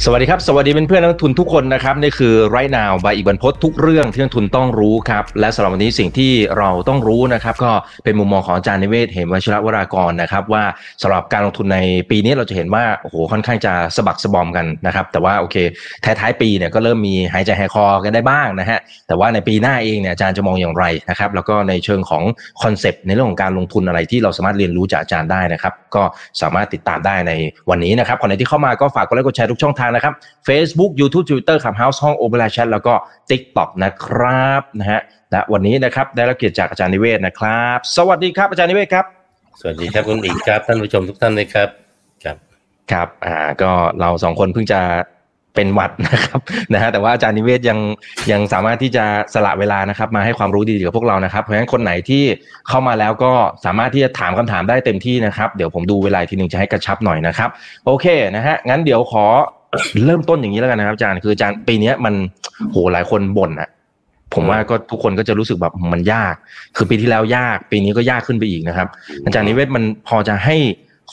สวัสดีครับ สวัสดีเพื่อนๆนักทุนทุกคนนะครับนี่คือไรนาวบอีกบรรพททุกเรื่องที่นักทุนต้องรู้ครับและสำหรับวันนี้สิ่งที่เราต้องรู้นะครับก็เป็นมุมมองของอาจารย์นิเวศ เหมวชิระวรากรนะครับว่าสำหรับการลงทุนในปีนี้เราจะเห็นว่าโอ้โหค่อนข้างจะสะบักสะบอมกันนะครับแต่ว่าโอเคท้ายๆปีเนี่ยก็เริ่มมีหายใจหายคอกันได้บ้างนะฮะแต่ว่าในปีหน้าเองเนี่ยอาจารย์จะมองอย่างไรนะครับแล้วก็ในเชิงของคอนเซปต์ในเรื่องของการลงทุนอะไรที่เราสามารถเรียนรู้จากอาจารย์ได้นะครับก็สามารถติดตามได้ในวันนี้นะครับคนไหนที่เข้ามาก็ฝากกดไลค์กดแชร์ทุกช่องทางนะครับ Facebook YouTube Twitter ขับ House ห้อง o อ e r a Chat แล้วก็ TikTok นะครับนะฮะและวันนี้นะครับได้รับเกียรติจากอาจารย์นิเวศนะครับ สวัสดีครับอาจารย์นิเวศครับ สวัสดีครับคุณอีกครับ ท่านผู้ชมทุกท่านเลยครับครับครับอ่าก็เราสองคนเพิ่งจะเป็นหวัดนะครับนะฮะแต่ว่าอาจารย์นิเวศยังยังสามารถที่จะสละเวลานะครับ มาให้ความรู้ดีๆกับพวกเรานะครับเพราะฉะนั้นคนไหนที่เข้ามาแล้วก็สามารถที่จะถามคำถามได้เต็มที่นะครับ เดี๋ยวผมดูเวลาทีหนึ่งจะให้กระชับหน่อยนะครับ โอเคนะฮะงั้นเดี๋ยวขอ เริ่มต้นอย่างนี้แล้วกันนะครับอาจารย์คืออาจารย์ปีนี้มันโหหลายคนบ่นอะผมว่าก็ทุกคนก็จะรู้สึกแบบมันยาก คือปีที่แล้วยาก ปีนี้ก็ยากขึ้นไปอีกนะครับ อาจารย์นิเวศมันพอจะให้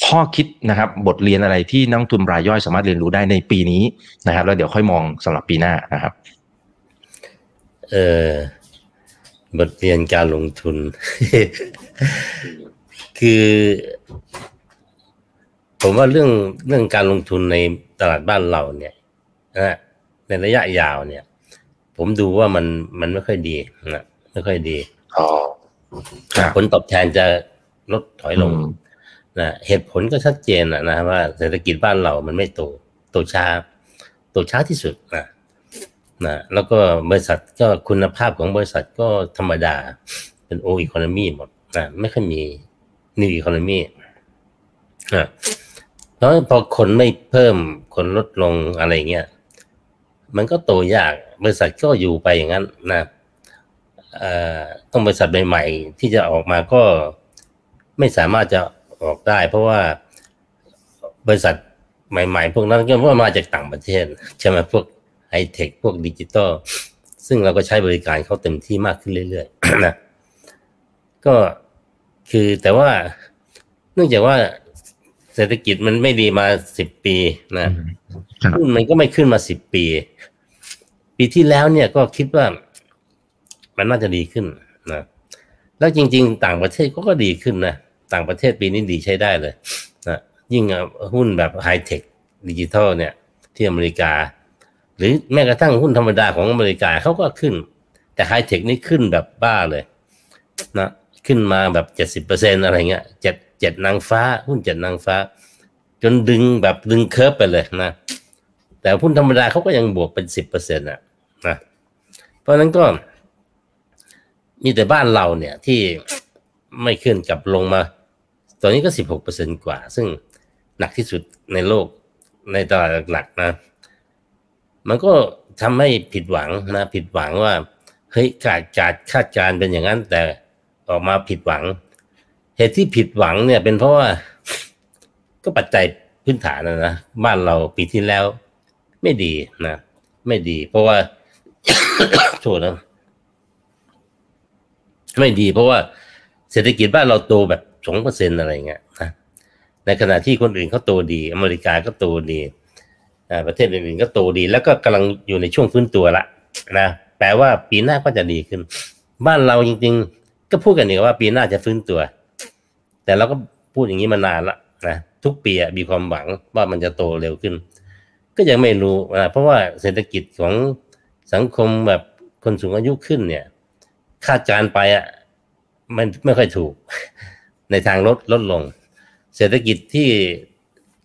ข้อคิดนะครับ บทเรียนอะไรที่นักทุนรายย่อยสามารถเรียนรู้ได้ในปีนี้นะครับ แล้วเดี๋ยวค่อยมองสำหรับปีหน้านะครับ เออบทเรียนการลงทุน คือ ผมว่าเรื่องเรื่องการลงทุนใน ตลาดบ้านเราเนี่ยนะในระยะยาวเนี่ย ผมดูว่ามันมันไม่ค่อยดีนะไม่ค่อยดีอ๋อครับผลตอบแทนจะลดถอยลงอืมนะเหตุผลก็ชัดเจนนะนะว่าเศรษฐกิจบ้านเรามันไม่โตโตช้าโตช้าที่สุดนะนะแล้วก็บริษัทก็คุณภาพของบริษัทก็ธรรมดา เป็นโออีโคโนมีหมดนะไม่ค่อยมีนิวอีโคโนมีนะ แล้วพอคนไม่เพิ่มคนลดลงอะไรเงี้ยมันก็โตยากบริษัทก็อยู่ไปอย่างนั้นนะต้องบริษัทใหม่ๆที่จะออกมาก็ไม่สามารถจะออกได้ เพราะว่าบริษัทใหม่ ๆ พวกนั้นก็ว่ามาจากต่างประเทศใช่ไหมพวกไฮเทคพวกดิจิตอลซึ่งเราก็ใช้บริการเขาเต็มที่มากขึ้นเรื่อยๆนะก็คือแต่ว่าเนื่องจากว่า ศรษฐกิจมันไม่ดีมาสิบปีนะครับหุ้นมันก็ไม่ขึ้นมาสิบปี ปีที่แล้วเนี่ยก็คิดว่ามันน่าจะดีขึ้นนะแล้วจริง ๆ ต่างประเทศก็ก็ดีขึ้นนะต่างประเทศปีนี้ดีใช้ได้เลยนะยิ่งเอาหุ้นแบบไฮเทคดิจิทัลเนี่ย ที่อเมริกา หรือแม้กระทั่งหุ้นธรรมดาของอเมริกาเขาก็ขึ้น แต่ไฮเทคนี่ขึ้นแบบบ้าเลย นะ ขึ้นมาแบบเจ็ดสิบเปอร์เซ็นอะไรเงี้ยเจ็ด เจ็ดนางฟ้า หุ้นเจ็ดนางฟ้า จนดึงแบบดึงเคิร์ฟไปเลยนะ แต่หุ้นธรรมดาเขาก็ยังบวกเป็นสิบเปอร์เซ็นต์ะนะ เพราะฉะนั้นก็ มีแต่บ้านเราเนี่ยที่ไม่ขึ้นกลับลงมา ตอนนี้ก็สิบหกเปอร์เซ็นกว่า ซึ่งหนักที่สุดในโลกในตลาดหลักๆนะ มันก็ทำให้ผิดหวังนะ ผิดหวังว่าเฮ้ยคาดการคาดการเป็นอย่างนั้นแต่ออกมาผิดหวัง เหตุที่ผิดหวังเนี่ย เป็นเพราะว่าก็ปัจจัยพื้นฐานนะนะบ้านเราปีที่แล้ว ไม่ดีนะไม่ดี เพราะว่าโทษนะไม่ดี เพราะว่าเศรษฐกิจบ้านเราโตแบบสองเปอร์เซ็นอะไรเงี้ยนะในขณะที่คนอื่นเขาโตดี อเมริกาก็โตดีประเทศอื่นๆก็โตดี แล้วก็กำลังอยู่ในช่วงฟื้นตัวละนะแปลว่าปีหน้าก็จะดีขึ้น บ้านเราจริง ๆ ก็พูดกันนี่ว่าปีหน้าจะฟื้นตัว แต่เราก็พูดอย่างนี้มานานละนะทุกปีอะมีความหวังว่ามันจะโตเร็วขึ้น ก็ยังไม่รู้นะเพราะว่าเศรษฐกิจของสังคมแบบคนสูงอายุขึ้นเนี่ย คาดการไปอะมันไม่ค่อยถูก ในทางลดลดลง เศรษฐกิจที่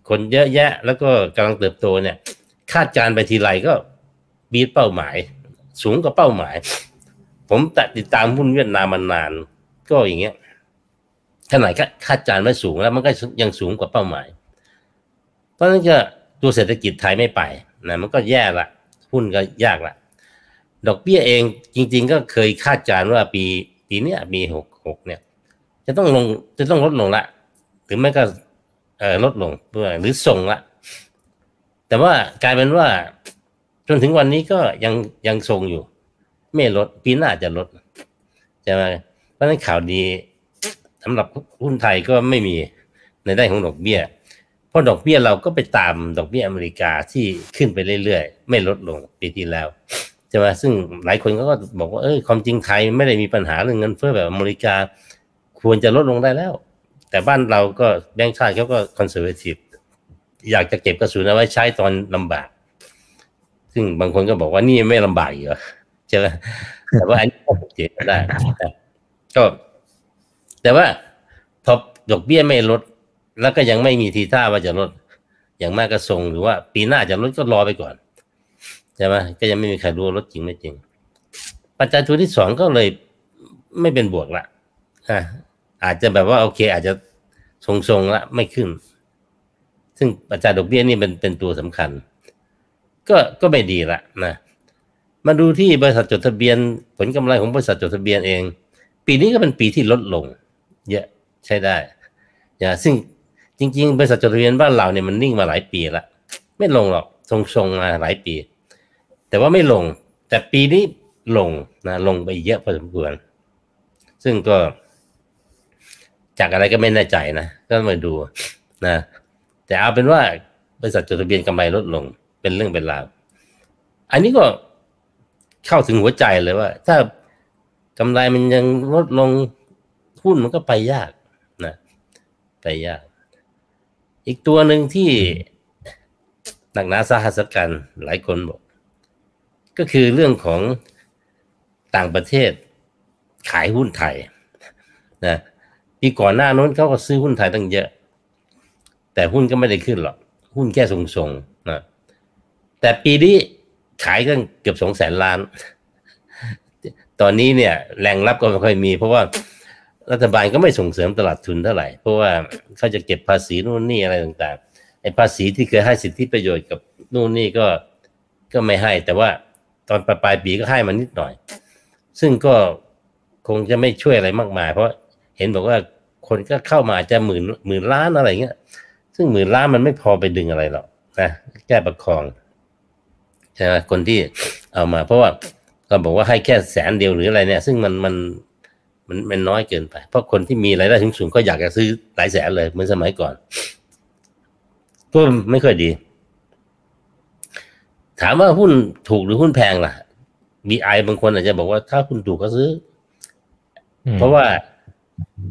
คนเยอะแยะ แล้วก็กำลังเติบโตเนี่ย คาดการไปทีไรก็บีทเป้าหมาย สูงกว่าเป้าหมาย ผมติดตามหุ้นเวียดนามมานาน ก็อย่างเงี้ย ขนาดคาดการณ์ไว้สูงแล้วมันก็ยังสูงกว่าเป้าหมาย เพราะฉะนั้นก็ตัวเศรษฐกิจไทยไม่ไปนะมันก็แย่ละหุ้นก็ยากละดอกเบี้ยเองจริง ๆ ก็เคยคาดการณ์ว่าปีปีนี้ยปีหกหกเนี่ย จะต้องลงจะต้องลดลงละหรือไม่ก็เออลดลงเหรือส่งละแต่ว่ากลายเป็นว่า จนถึงวันนี้ก็ยังยังทรงอยู่ ไม่ลดปีหน้าจะลดใช่ไหมเพราะฉะนั้นข่าวดี สำหรับหุ้นไทยก็ไม่มีในด้านของดอกเบี้ย เพราะดอกเบี้ยเราก็ไปตามดอกเบี้ยอเมริกาที่ขึ้นไปเรื่อยๆ ไม่ลดลงปีที่แล้วใช่ไหมซึ่งหลายคนก็บอกว่าเอ้ยความจริงไทยไม่ได้มีปัญหาเรื่องเงินเฟ้อแบบอเมริกา ควรจะลดลงได้แล้ว แต่บ้านเราก็แบงก์ชาติเขาก็คอนเซอร์เวทีฟอยากจะเก็บกระสุนเอาไว้ใช้ตอนลำบาก ซึ่งบางคนก็บอกว่านี่ไม่ลำบากอยู่ใช่ไหมแต่ว่าอันนี้ก็เจ็บได้ก็ แต่ว่าพอดอกเบี้ยไม่ลด แล้วก็ยังไม่มีทีท่าว่าจะลด อย่างมากก็ส่งหรือว่า ปีหน้าจะลดก็รอไปก่อนใช่ไหมก็ยังไม่มีใครรู้ลดจริงไม่จริง ปัจจัยตัวที่สองก็เลยไม่เป็นบวกละอ่าอาจจะแบบว่าโอเค อาจจะทรงๆละไม่ขึ้น ซึ่งปัจจัยดอกเบี้ยนี่เป็นเป็นตัวสำคัญ ก็ก็ไม่ดีละนะมาดูที่บริษัทจดทะเบียน ผลกำไรของบริษัทจดทะเบียนเอง ปีนี้ก็เป็นปีที่ลดลง เยอะใช้ได้อย่าซึ่งจริง ๆ บริษัทจดทะเบียนบ้านเราเนี่ยมันนิ่งมาหลายปีละไม่ลงหรอกทรงๆมาหลายปี แต่ว่าไม่ลง แต่ปีนี้ลงนะลงไปเยอะพอสมควร ซึ่งก็จากอะไรก็ไม่แน่ใจนะก็มาดูนะแต่เอาเป็นว่าบริษัทจดทะเบียนกำไรลดลง เป็นเรื่องเป็นราวอันนี้ก็เข้าถึงหัวใจเลยว่า ถ้ากำไรมันยังลดลง หุ้นมันก็ไปยากนะไปยาก อีกตัวหนึ่งที่หนักหนาสาหัสกันหลายคนบอก ก็คือเรื่องของต่างประเทศขายหุ้นไทยนะปีก่อนหน้านั้นเขาก็ซื้อหุ้นไทยตั้งเยอะ แต่หุ้นก็ไม่ได้ขึ้นหรอก หุ้นแค่ทรงๆนะแต่ปีนี้ขายกันเกือบสองแสนล้าน ตอนนี้เนี่ย แรงรับก็ไม่ค่อยมี เพราะว่า รัฐบาลก็ไม่ส่งเสริมตลาดทุนเท่าไหร่ เพราะว่าเขาจะเก็บภาษีนู่นนี่อะไรต่างๆไอ้ภาษีที่เคยให้สิทธิประโยชน์กับนู่นนี่ก็ก็ไม่ให้ แต่ว่าตอนปลายปีก็ให้มันนิดหน่อย ซึ่งก็คงจะไม่ช่วยอะไรมากมาย เพราะเห็นบอกว่าคนก็เข้ามาจะหมื่นหมื่นล้านอะไรเงี้ย ซึ่งหมื่นล้านมันไม่พอไปดึงอะไรหรอกนะแก้ประคองใช่ไหมคนที่เอามา เพราะว่าก็บอกว่าให้แค่แสนเดียวหรืออะไรเนี่ย ซึ่งมันมัน มันมันน้อยเกินไป เพราะคนที่มีรายได้สูงๆก็อยากจะซื้อหลายแสนเลยเหมือนสมัยก่อนก็ไม่ค่อยดี ถามว่าหุ้นถูกหรือหุ้นแพงล่ะ BI บางคนอาจจะบอกว่าถ้าหุ้นถูกก็ซื้อ เพราะว่า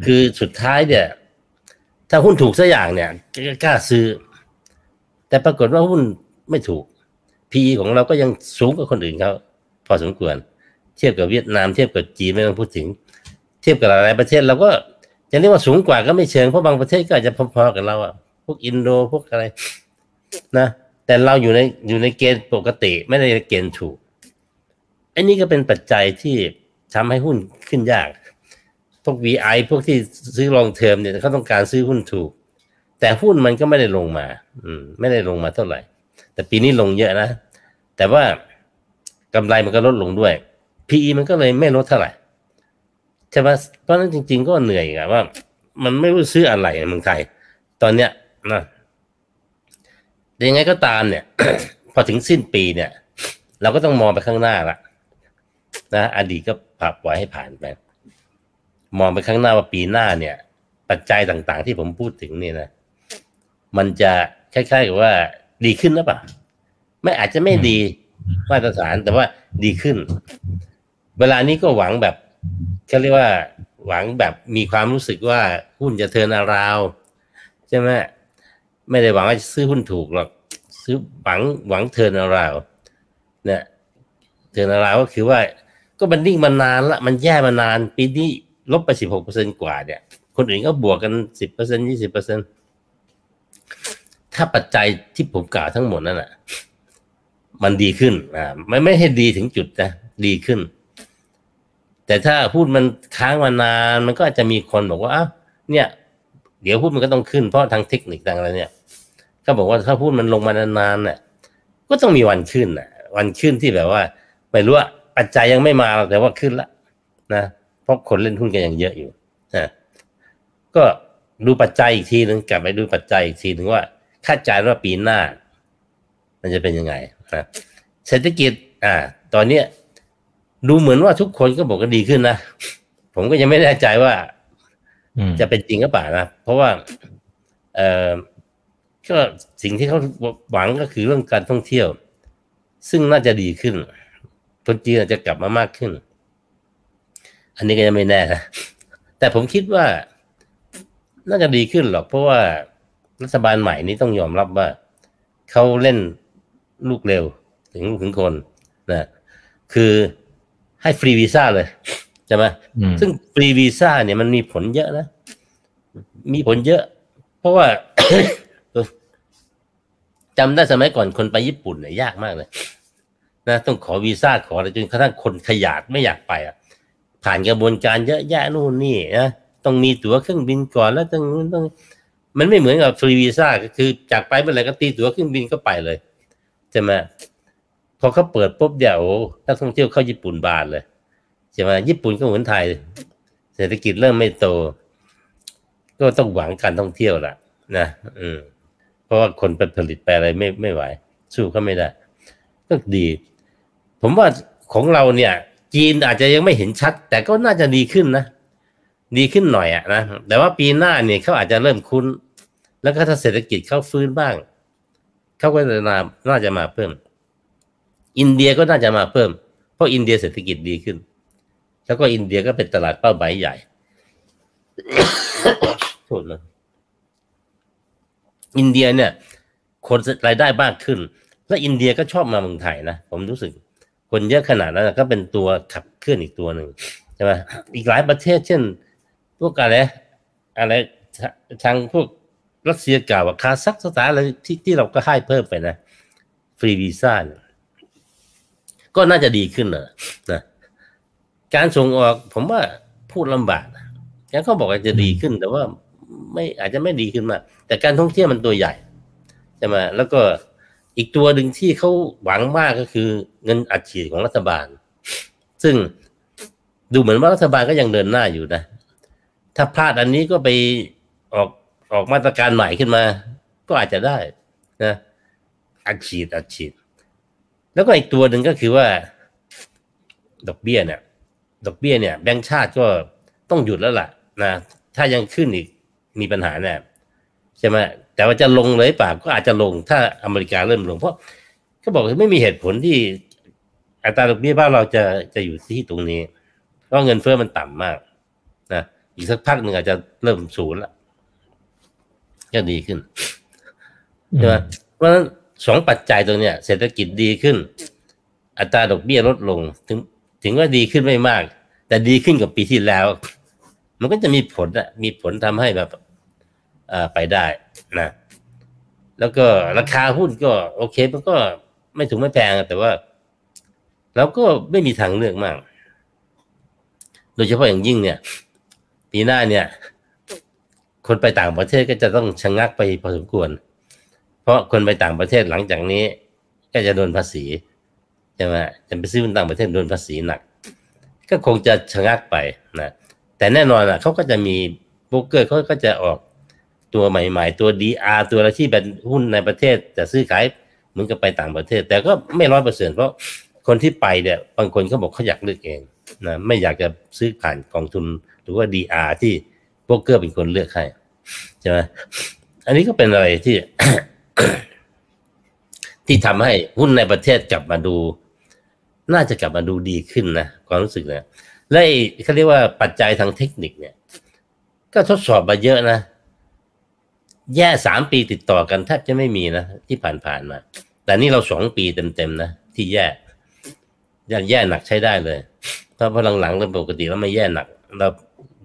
คือสุดท้ายเนี่ย ถ้าหุ้นถูกสักอย่างเนี่ยก็กล้าซื้อ แต่ปรากฏว่าหุ้นไม่ถูก PE ของเราก็ยังสูงกว่าคนอื่นเขาพอสมควร เทียบกับเวียดนามเทียบกับจีนไม่ต้องพูดถึง เทียบกับหลายประเทศเราก็จะเรียกว่าสูงกว่าก็ไม่เชิงเพราะบางประเทศก็อาจจะพอๆกับเราอะพวกอินโดพวกอะไรนะแต่เราอยู่ในอยู่ในเกณฑ์ปกติ ไม่ได้เกณฑ์ถูกอันนี้ก็เป็นปัจจัยที่ทำให้หุ้นขึ้นยาก พวก VI พวกที่ซื้อลองเทอมเนี่ยเขาต้องการซื้อหุ้นถูก แต่หุ้นมันก็ไม่ได้ลงมา อืม ไม่ได้ลงมาเท่าไหร่ แต่ปีนี้ลงเยอะนะ แต่ว่ากำไรมันก็ลดลงด้วย PE มันก็เลยไม่ลดเท่าไหร่ ใช่ไหมเพราะนั้นจริง ๆ ก็เหนื่อยอะว่า มันไม่รู้ซื้ออะไรในเมืองไทย ตอนเนี้ยนะยังไงก็ตามเนี่ย พอถึงสิ้นปีเนี่ย เราก็ต้องมองไปข้างหน้าละนะอดีตก็ผักไว้ให้ผ่านไปมองไปข้างหน้าว่าปีหน้าเนี่ย ปัจจัยต่างๆ ที่ผมพูดถึงเนี่ยนะมันจะคล้ายๆกับว่า ดีขึ้นหรือเปล่าไม่อาจจะไม่ดีมาตรฐานแต่ว่าดีขึ้น เวลานี้ก็หวังแบบ เขาเรียกว่าหวังแบบมีความรู้สึกว่าหุ้นจะเทินอาราวใช่ไหมไม่ได้หวังว่าจะซื้อหุ้นถูกหรอกซื้อหวังหวังเทินอาราวเนี่ยเทินอาราวก็คือว่า ก็มันนิ่งมานานละมันแย่มานานปีนี้ลบไปสิบหกเปอร์เซ็นกว่าเนี่ย คนอื่นก็บวกกันสิบเปอร์เซ็นยี่สิบเปอร์เซ็นถ้าปัจจัยที่ผมกล่าวทั้งหมดนั่นแหละมันดีขึ้นอ่าไม่ไม่ให้ดีถึงจุดนะดีขึ้น แต่ถ้าพูดมันค้างมานานมันก็อาจจะมีคนบอกว่าอ้าวเนี่ย เดี๋ยวพูดมันก็ต้องขึ้นเพราะทางเทคนิคทางอะไรเนี่ย ก็บอกว่าถ้าพูดมันลงมานานๆเนี่ยก็ต้องมีวันขึ้นอะวันขึ้นที่แบบว่า ไม่รู้ว่าปัจจัยยังไม่มาแต่ว่าขึ้นละนะเพราะคนเล่นหุ้นกันยังเยอะอยู่นะก็ดูปัจจัยอีกทีหนึ่งกลับไปดูปัจจัยอีกทีหนึ่งว่าคาดการณ์ว่าปีหน้า มันจะเป็นยังไงนะเศรษฐกิจ อ่า ตอนเนี้ย ดูเหมือนว่าทุกคนก็บอกก็ดีขึ้นนะ ผมก็ยังไม่แน่ใจว่าอืมจะเป็นจริงก็เปล่านะ เพราะว่า เออก็สิ่งที่เขาหวังก็คือเรื่องการท่องเที่ยว ซึ่งน่าจะดีขึ้น คนจีนอาจจะกลับมามากขึ้น อันนี้ก็ยังไม่แน่นะ แต่ผมคิดว่า น่าจะดีขึ้นหรอก เพราะว่ารัฐบาลใหม่นี้ต้องยอมรับว่าเขาเล่นลูกเร็วถึงลูกถึงคนนะ คือ ให้ฟรีวีซ่าเลยใช่ไหมอืมซึ่งฟรีวีซ่าเนี่ยมันมีผลเยอะนะ มีผลเยอะ เพราะว่าจำได้สมัยก่อนคนไปญี่ปุ่นเนี่ยยากมากเลยนะต้องขอวีซ่าขออะไรจนกระทั่งคนขยาดไม่อยากไปอะ ผ่านกระบวนการเยอะแยะนู่นนี่นะต้องมีตั๋วเครื่องบินก่อนแล้วต้องต้อง มันไม่เหมือนกับฟรีวีซ่าก็คือจากไปเมื่อไหร่ก็ตีตั๋วเครื่องบินก็ไปเลยใช่ไหม พอเขาเปิดปุ๊บเดี๋ยวนักท่องเที่ยวเข้าญี่ปุ่นบานเลยใช่ไหมญี่ปุ่นก็เหมือนไทย เศรษฐกิจเริ่มไม่โต ก็ต้องหวังการท่องเที่ยวละนะอืมเพราะว่าคนไปผลิตไปอะไรไม่ไม่ไหว สู้เขาไม่ได้ ก็ดี ผมว่าของเราเนี่ย จีนอาจจะยังไม่เห็นชัด แต่ก็น่าจะดีขึ้นนะดีขึ้นหน่อยอะนะแต่ว่าปีหน้าเนี่ยเขาอาจจะเริ่มคุ้น แล้วก็ถ้าเศรษฐกิจเขาฟื้นบ้างเขาก็จะนาน่าจะมาเพิ่ม อินเดียก็น่าจะมาเพิ่ม เพราะอินเดียเศรษฐกิจดีขึ้น แล้วก็อินเดียก็เป็นตลาดเป้าหมายใหญ่โทษนะอินเดียเนี่ย คนรายได้มากขึ้น และอินเดียก็ชอบมาเมืองไทยนะ ผมรู้สึก คนเยอะขนาดนั้นก็เป็นตัวขับเคลื่อนอีกตัวหนึ่งใช่ไหมอีกหลายประเทศเช่น พวกอะไรอะไรทางพวกรัสเซียเก่าอะคาซัคสถานอะไรที่ที่เราก็ให้เพิ่มไปนะ ฟรีวีซ่าเนี่ย ก็น่าจะดีขึ้นนะนะการส่งออกผมว่าพูดลำบากนะแล้วเขาบอกว่าจะดีขึ้น แต่ว่าไม่อาจจะไม่ดีขึ้นมากแต่การท่องเที่ยวมันตัวใหญ่ใช่ไหมแล้วก็อีกตัวหนึ่งที่เขาหวังมากก็คือ เงินอัดฉีดของรัฐบาล ซึ่งดูเหมือนว่ารัฐบาลก็ยังเดินหน้าอยู่นะ ถ้าพลาดอันนี้ก็ไปออกออกมาตรการใหม่ขึ้นมา ก็อาจจะได้นะอัดฉีดอัดฉีด แล้วก็อีกตัวหนึ่งก็คือว่า ดอกเบี้ยเนี่ย ดอกเบี้ยเนี่ยแบงก์ชาติก็ต้องหยุดแล้วล่ะนะถ้ายังขึ้นอีกมีปัญหาแน่ใช่ไหมแต่ว่าจะลงเลยเปล่าก็อาจจะลงถ้าอเมริกาเริ่มลงเพราะเขาบอกไม่มีเหตุผลที่อัตราดอกเบี้ยบ้านเราจะจะอยู่ที่ตรงนี้ เพราะเงินเฟ้อมันต่ำมากนะอีกสักพักหนึ่งอาจจะเริ่มศูนย์ละก็ดีขึ้นใช่ไหมเพราะฉะนั้น สองปัจจัยตรงเนี้ยเศรษฐกิจดีขึ้น อัตราดอกเบี้ยลดลง ถึงถึงว่าดีขึ้นไม่มาก แต่ดีขึ้นกว่าปีที่แล้ว มันก็จะมีผลอะมีผลทำให้แบบอ่าไปได้นะแล้วก็ราคาหุ้นก็ โอเค มันก็ไม่ถูกไม่แพงแต่ว่าเราก็ไม่มีทางเลือกมาก โดยเฉพาะอย่างยิ่งเนี่ย ปีหน้าเนี่ย คนไปต่างประเทศก็จะต้องชะงงักไปพอสมควร เพราะคนไปต่างประเทศหลังจากนี้ ก็จะโดนภาษีใช่ไหมจะไปซื้อนต่างประเทศโดนภาษีหนัก ก็คงจะชะงักไปนะแต่แน่นอนอะเขาก็จะมีโบรกเกอร์เขาก็จะออกตัวใหม่ ๆ ตัว DR ตัวอะไรที่เป็นหุ้นในประเทศจะซื้อขายเหมือนกับไปต่างประเทศ แต่ก็ไม่ร้อยเปอร์เซ็นต์เพราะคนที่ไปเนี่ยบางคนเขาบอกเขาอยากเลือกเองนะไม่อยากจะซื้อผ่านกองทุนหรือว่า DR ที่โบรกเกอร์เป็นคนเลือกให้ใช่ไหมอันนี้ก็เป็นอะไรที่ ที่ทำให้หุ้นในประเทศกลับมาดู น่าจะกลับมาดูดีขึ้นนะความรู้สึกเนี่ยและเขาเรียกว่าปัจจัยทางเทคนิคเนี่ย ก็ทดสอบมาเยอะนะ แย่สามปีติดต่อกันแทบจะไม่มีนะที่ผ่านๆมา แต่นี่เราสองปีเต็มๆนะที่แย่ย่แย่หนักใช้ได้เลย เพราะพอหลังๆเริ่มปกติแล้วไม่แย่หนัก เรา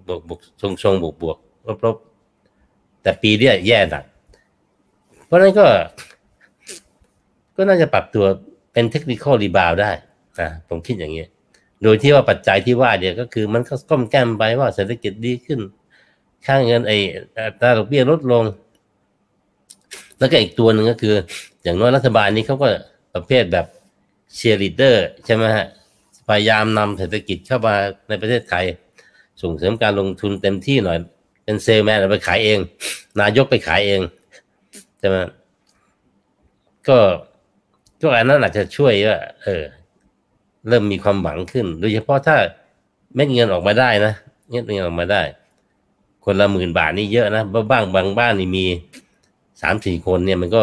บวกบวกทรงทรงบวกบวกลบๆแต่ปีเนี้ยแย่หนัก เพราะนั้นก็ ก็น่าจะปรับตัวเป็นเทคนิคอลรีบาวได้นะผมคิดอย่างนี้ โดยที่ว่าปัจจัยที่ว่าเนี่ยก็คือมันก็ก้มแก้มไปว่าเศรษฐกิจดีขึ้น ค่างเงินไอ้อตราดอกเบี้ยลดลง แล้วก็อีกตัวหนึ่งก็คือ อย่างน้อยรัฐบาลนี้เขาก็ประเภทแบบเชียร์ลีดเดอร์ใช่ไหมฮะพยายามนำเศรษฐกิจเข้ามาในประเทศไทย ส่งเสริมการลงทุนเต็มที่หน่อย เป็นเซลแมนเอาไปขายเอง นายกไปขายเอง ใช่ไหมก็ก็อันนั้นอาจจะช่วยว่าเออ เริ่มมีความหวังขึ้น โดยเฉพาะถ้าเม็ดเงินออกมาได้นะเม็ดเงินออกมาได้คคนละหมื่นบาทนี่เยอะนะบ้างบางบ้านนี่มีสามสี่คนเนี่ยมันก็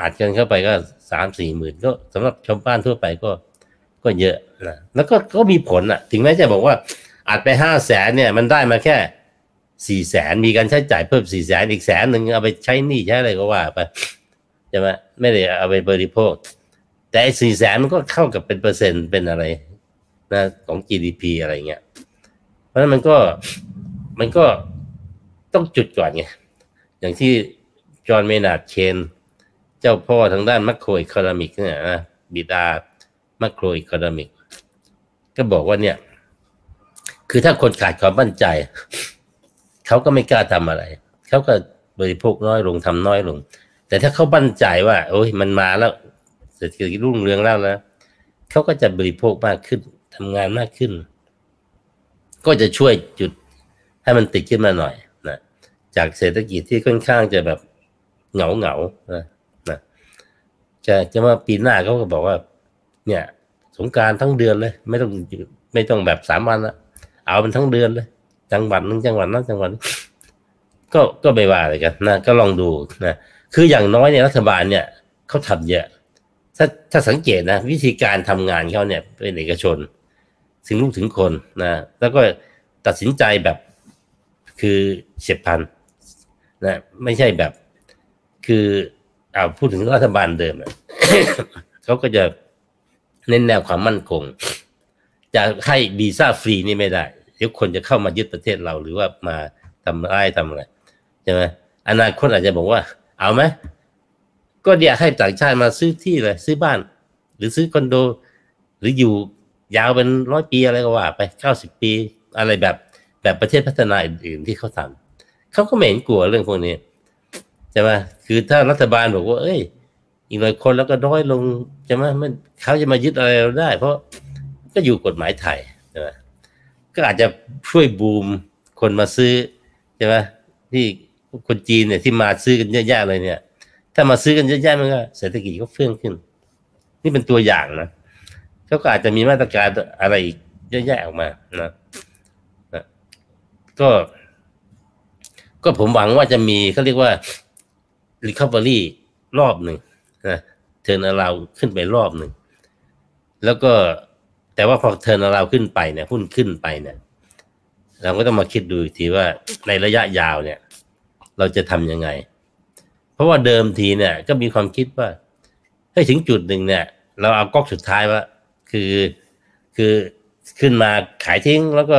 อาจกันเข้าไปก็สามสี่หมื่นก็สำหรับชาวบ้านทั่วไปก็ก็เยอะนะแล้วก็ก็มีผลอะ ถึงแม้จะบอกว่าอาจไปห้าแสนเนี่ย มันได้มาแค่ สี่แสนมีการใช้จ่ายเพิ่มสี่แสนอีกแสนหนึ่งเอาไปใช้หนี้ใช้อะไรก็ว่าไปใช่ไหมไม่ได้เอาไปบริโภค แต่สี่แสนมันก็เข้ากับเป็นเปอร์เซ็นต์เป็นอะไรนะของ GDP อะไรเงี้ย เพราะฉะนั้นมันก็มันก็ต้องจุดก่อนไงอย่างที่ John Maynard Keynes เจ้าพ่อทางด้าน macroeconomics เนี่ยนะบิดา macroeconomics ก็บอกว่าเนี่ย คือถ้าคนขาดความมั่นใจ เขาก็ไม่กล้าทำอะไร เขาก็บริโภคน้อยลงทำน้อยลง แต่ถ้าเขามั่นใจว่า โอ้ยมันมาแล้วเศรษฐกิจรุ่งเรืองแล้วนะเขาก็จะบริโภคมากขึ้นทำงานมากขึ้น ก็จะช่วยจุดให้มันติดขึ้นมาหน่อยนะจากเศรษฐกิจที่ค่อนข้างจะแบบเหงาเหงานะนะจะจะว่าปีหน้าเขาก็บอกว่า เนี่ย สงการทั้งเดือนเลย ไม่ต้องไม่ต้องแบบสามวันละเอาเป็นทั้งเดือนเลย จังหวัดนึงจังหวัดนั้นจังหวัดก็ก็ไม่ว่าอะไรกันนะก็ลองดูนะคืออย่างน้อยเนี่ยรัฐบาลเนี่ยเขาทำเยอะถ้าถ้าสังเกตนะ วิธีการทำงานเขาเนี่ยเป็นเอกชน ถึงลูกถึงคนนะแล้วก็ตัดสินใจแบบคือเฉียบพันนะไม่ใช่แบบ คือเอาพูดถึงรัฐบาลเดิมเขาก็จะเน้นแนวความมั่นคง จะให้วีซ่าฟรีนี่ไม่ได้ เดี๋ยวคนจะเข้ามายึดประเทศเราหรือว่ามาทำร้ายทำอะไรใช่ไหมอนาคตอาจจะบอกว่า เอาไหมก็เดี๋ยวให้ต่างชาติมาซื้อที่เลยซื้อบ้าน หรือซื้อคอนโด หรืออยู่ยาวเป็นร้อยปีอะไรก็ว่า ไปเก้าสิบปีอะไรแบบแบบประเทศพัฒนาอื่นๆที่เขาทำเขาก็ไม่เห็นกลัวเรื่องพวกนี้ใช่ไหมคือถ้ารัฐบาลบอกว่า เอ้ย อีกหน่อยคนแล้วก็น้อยลงใช่ไหมมันเขาจะมายึดอะไรเราได้ เพราะก็อยู่กฎหมายไทยใช่ไหม ก็อาจจะช่วยบูมคนมาซื้อใช่ไหมที่คนจีนเนี่ยที่มาซื้อกันเยอะแยะเลยเนี่ย ถ้ามาซื้อกันเยอะแยะมันก็เศรษฐกิจก็เฟื่องขึ้น นี่เป็นตัวอย่างนะเขาก็อาจจะมีมาตรการอะไรอีกเยอะแยะออกมานะนะก็ ก็ผมหวังว่าจะมีเขาเรียกว่า recovery รอบหนึ่งนะเทินเราขึ้นไปรอบหนึ่ง แล้วก็ แต่ว่าพอเทินเราขึ้นไปเนี่ยหุ้นขึ้นไปเนี่ยเราก็ต้องมาคิดดูอีกทีว่าในระยะยาวเนี่ย เราจะทำยังไง เพราะว่าเดิมทีเนี่ย ก็มีความคิดว่าให้ถึงจุดหนึ่งเนี่ย เราเอาก๊อกสุดท้ายว่า คือคือขึ้นมาขายทิ้งแล้วก็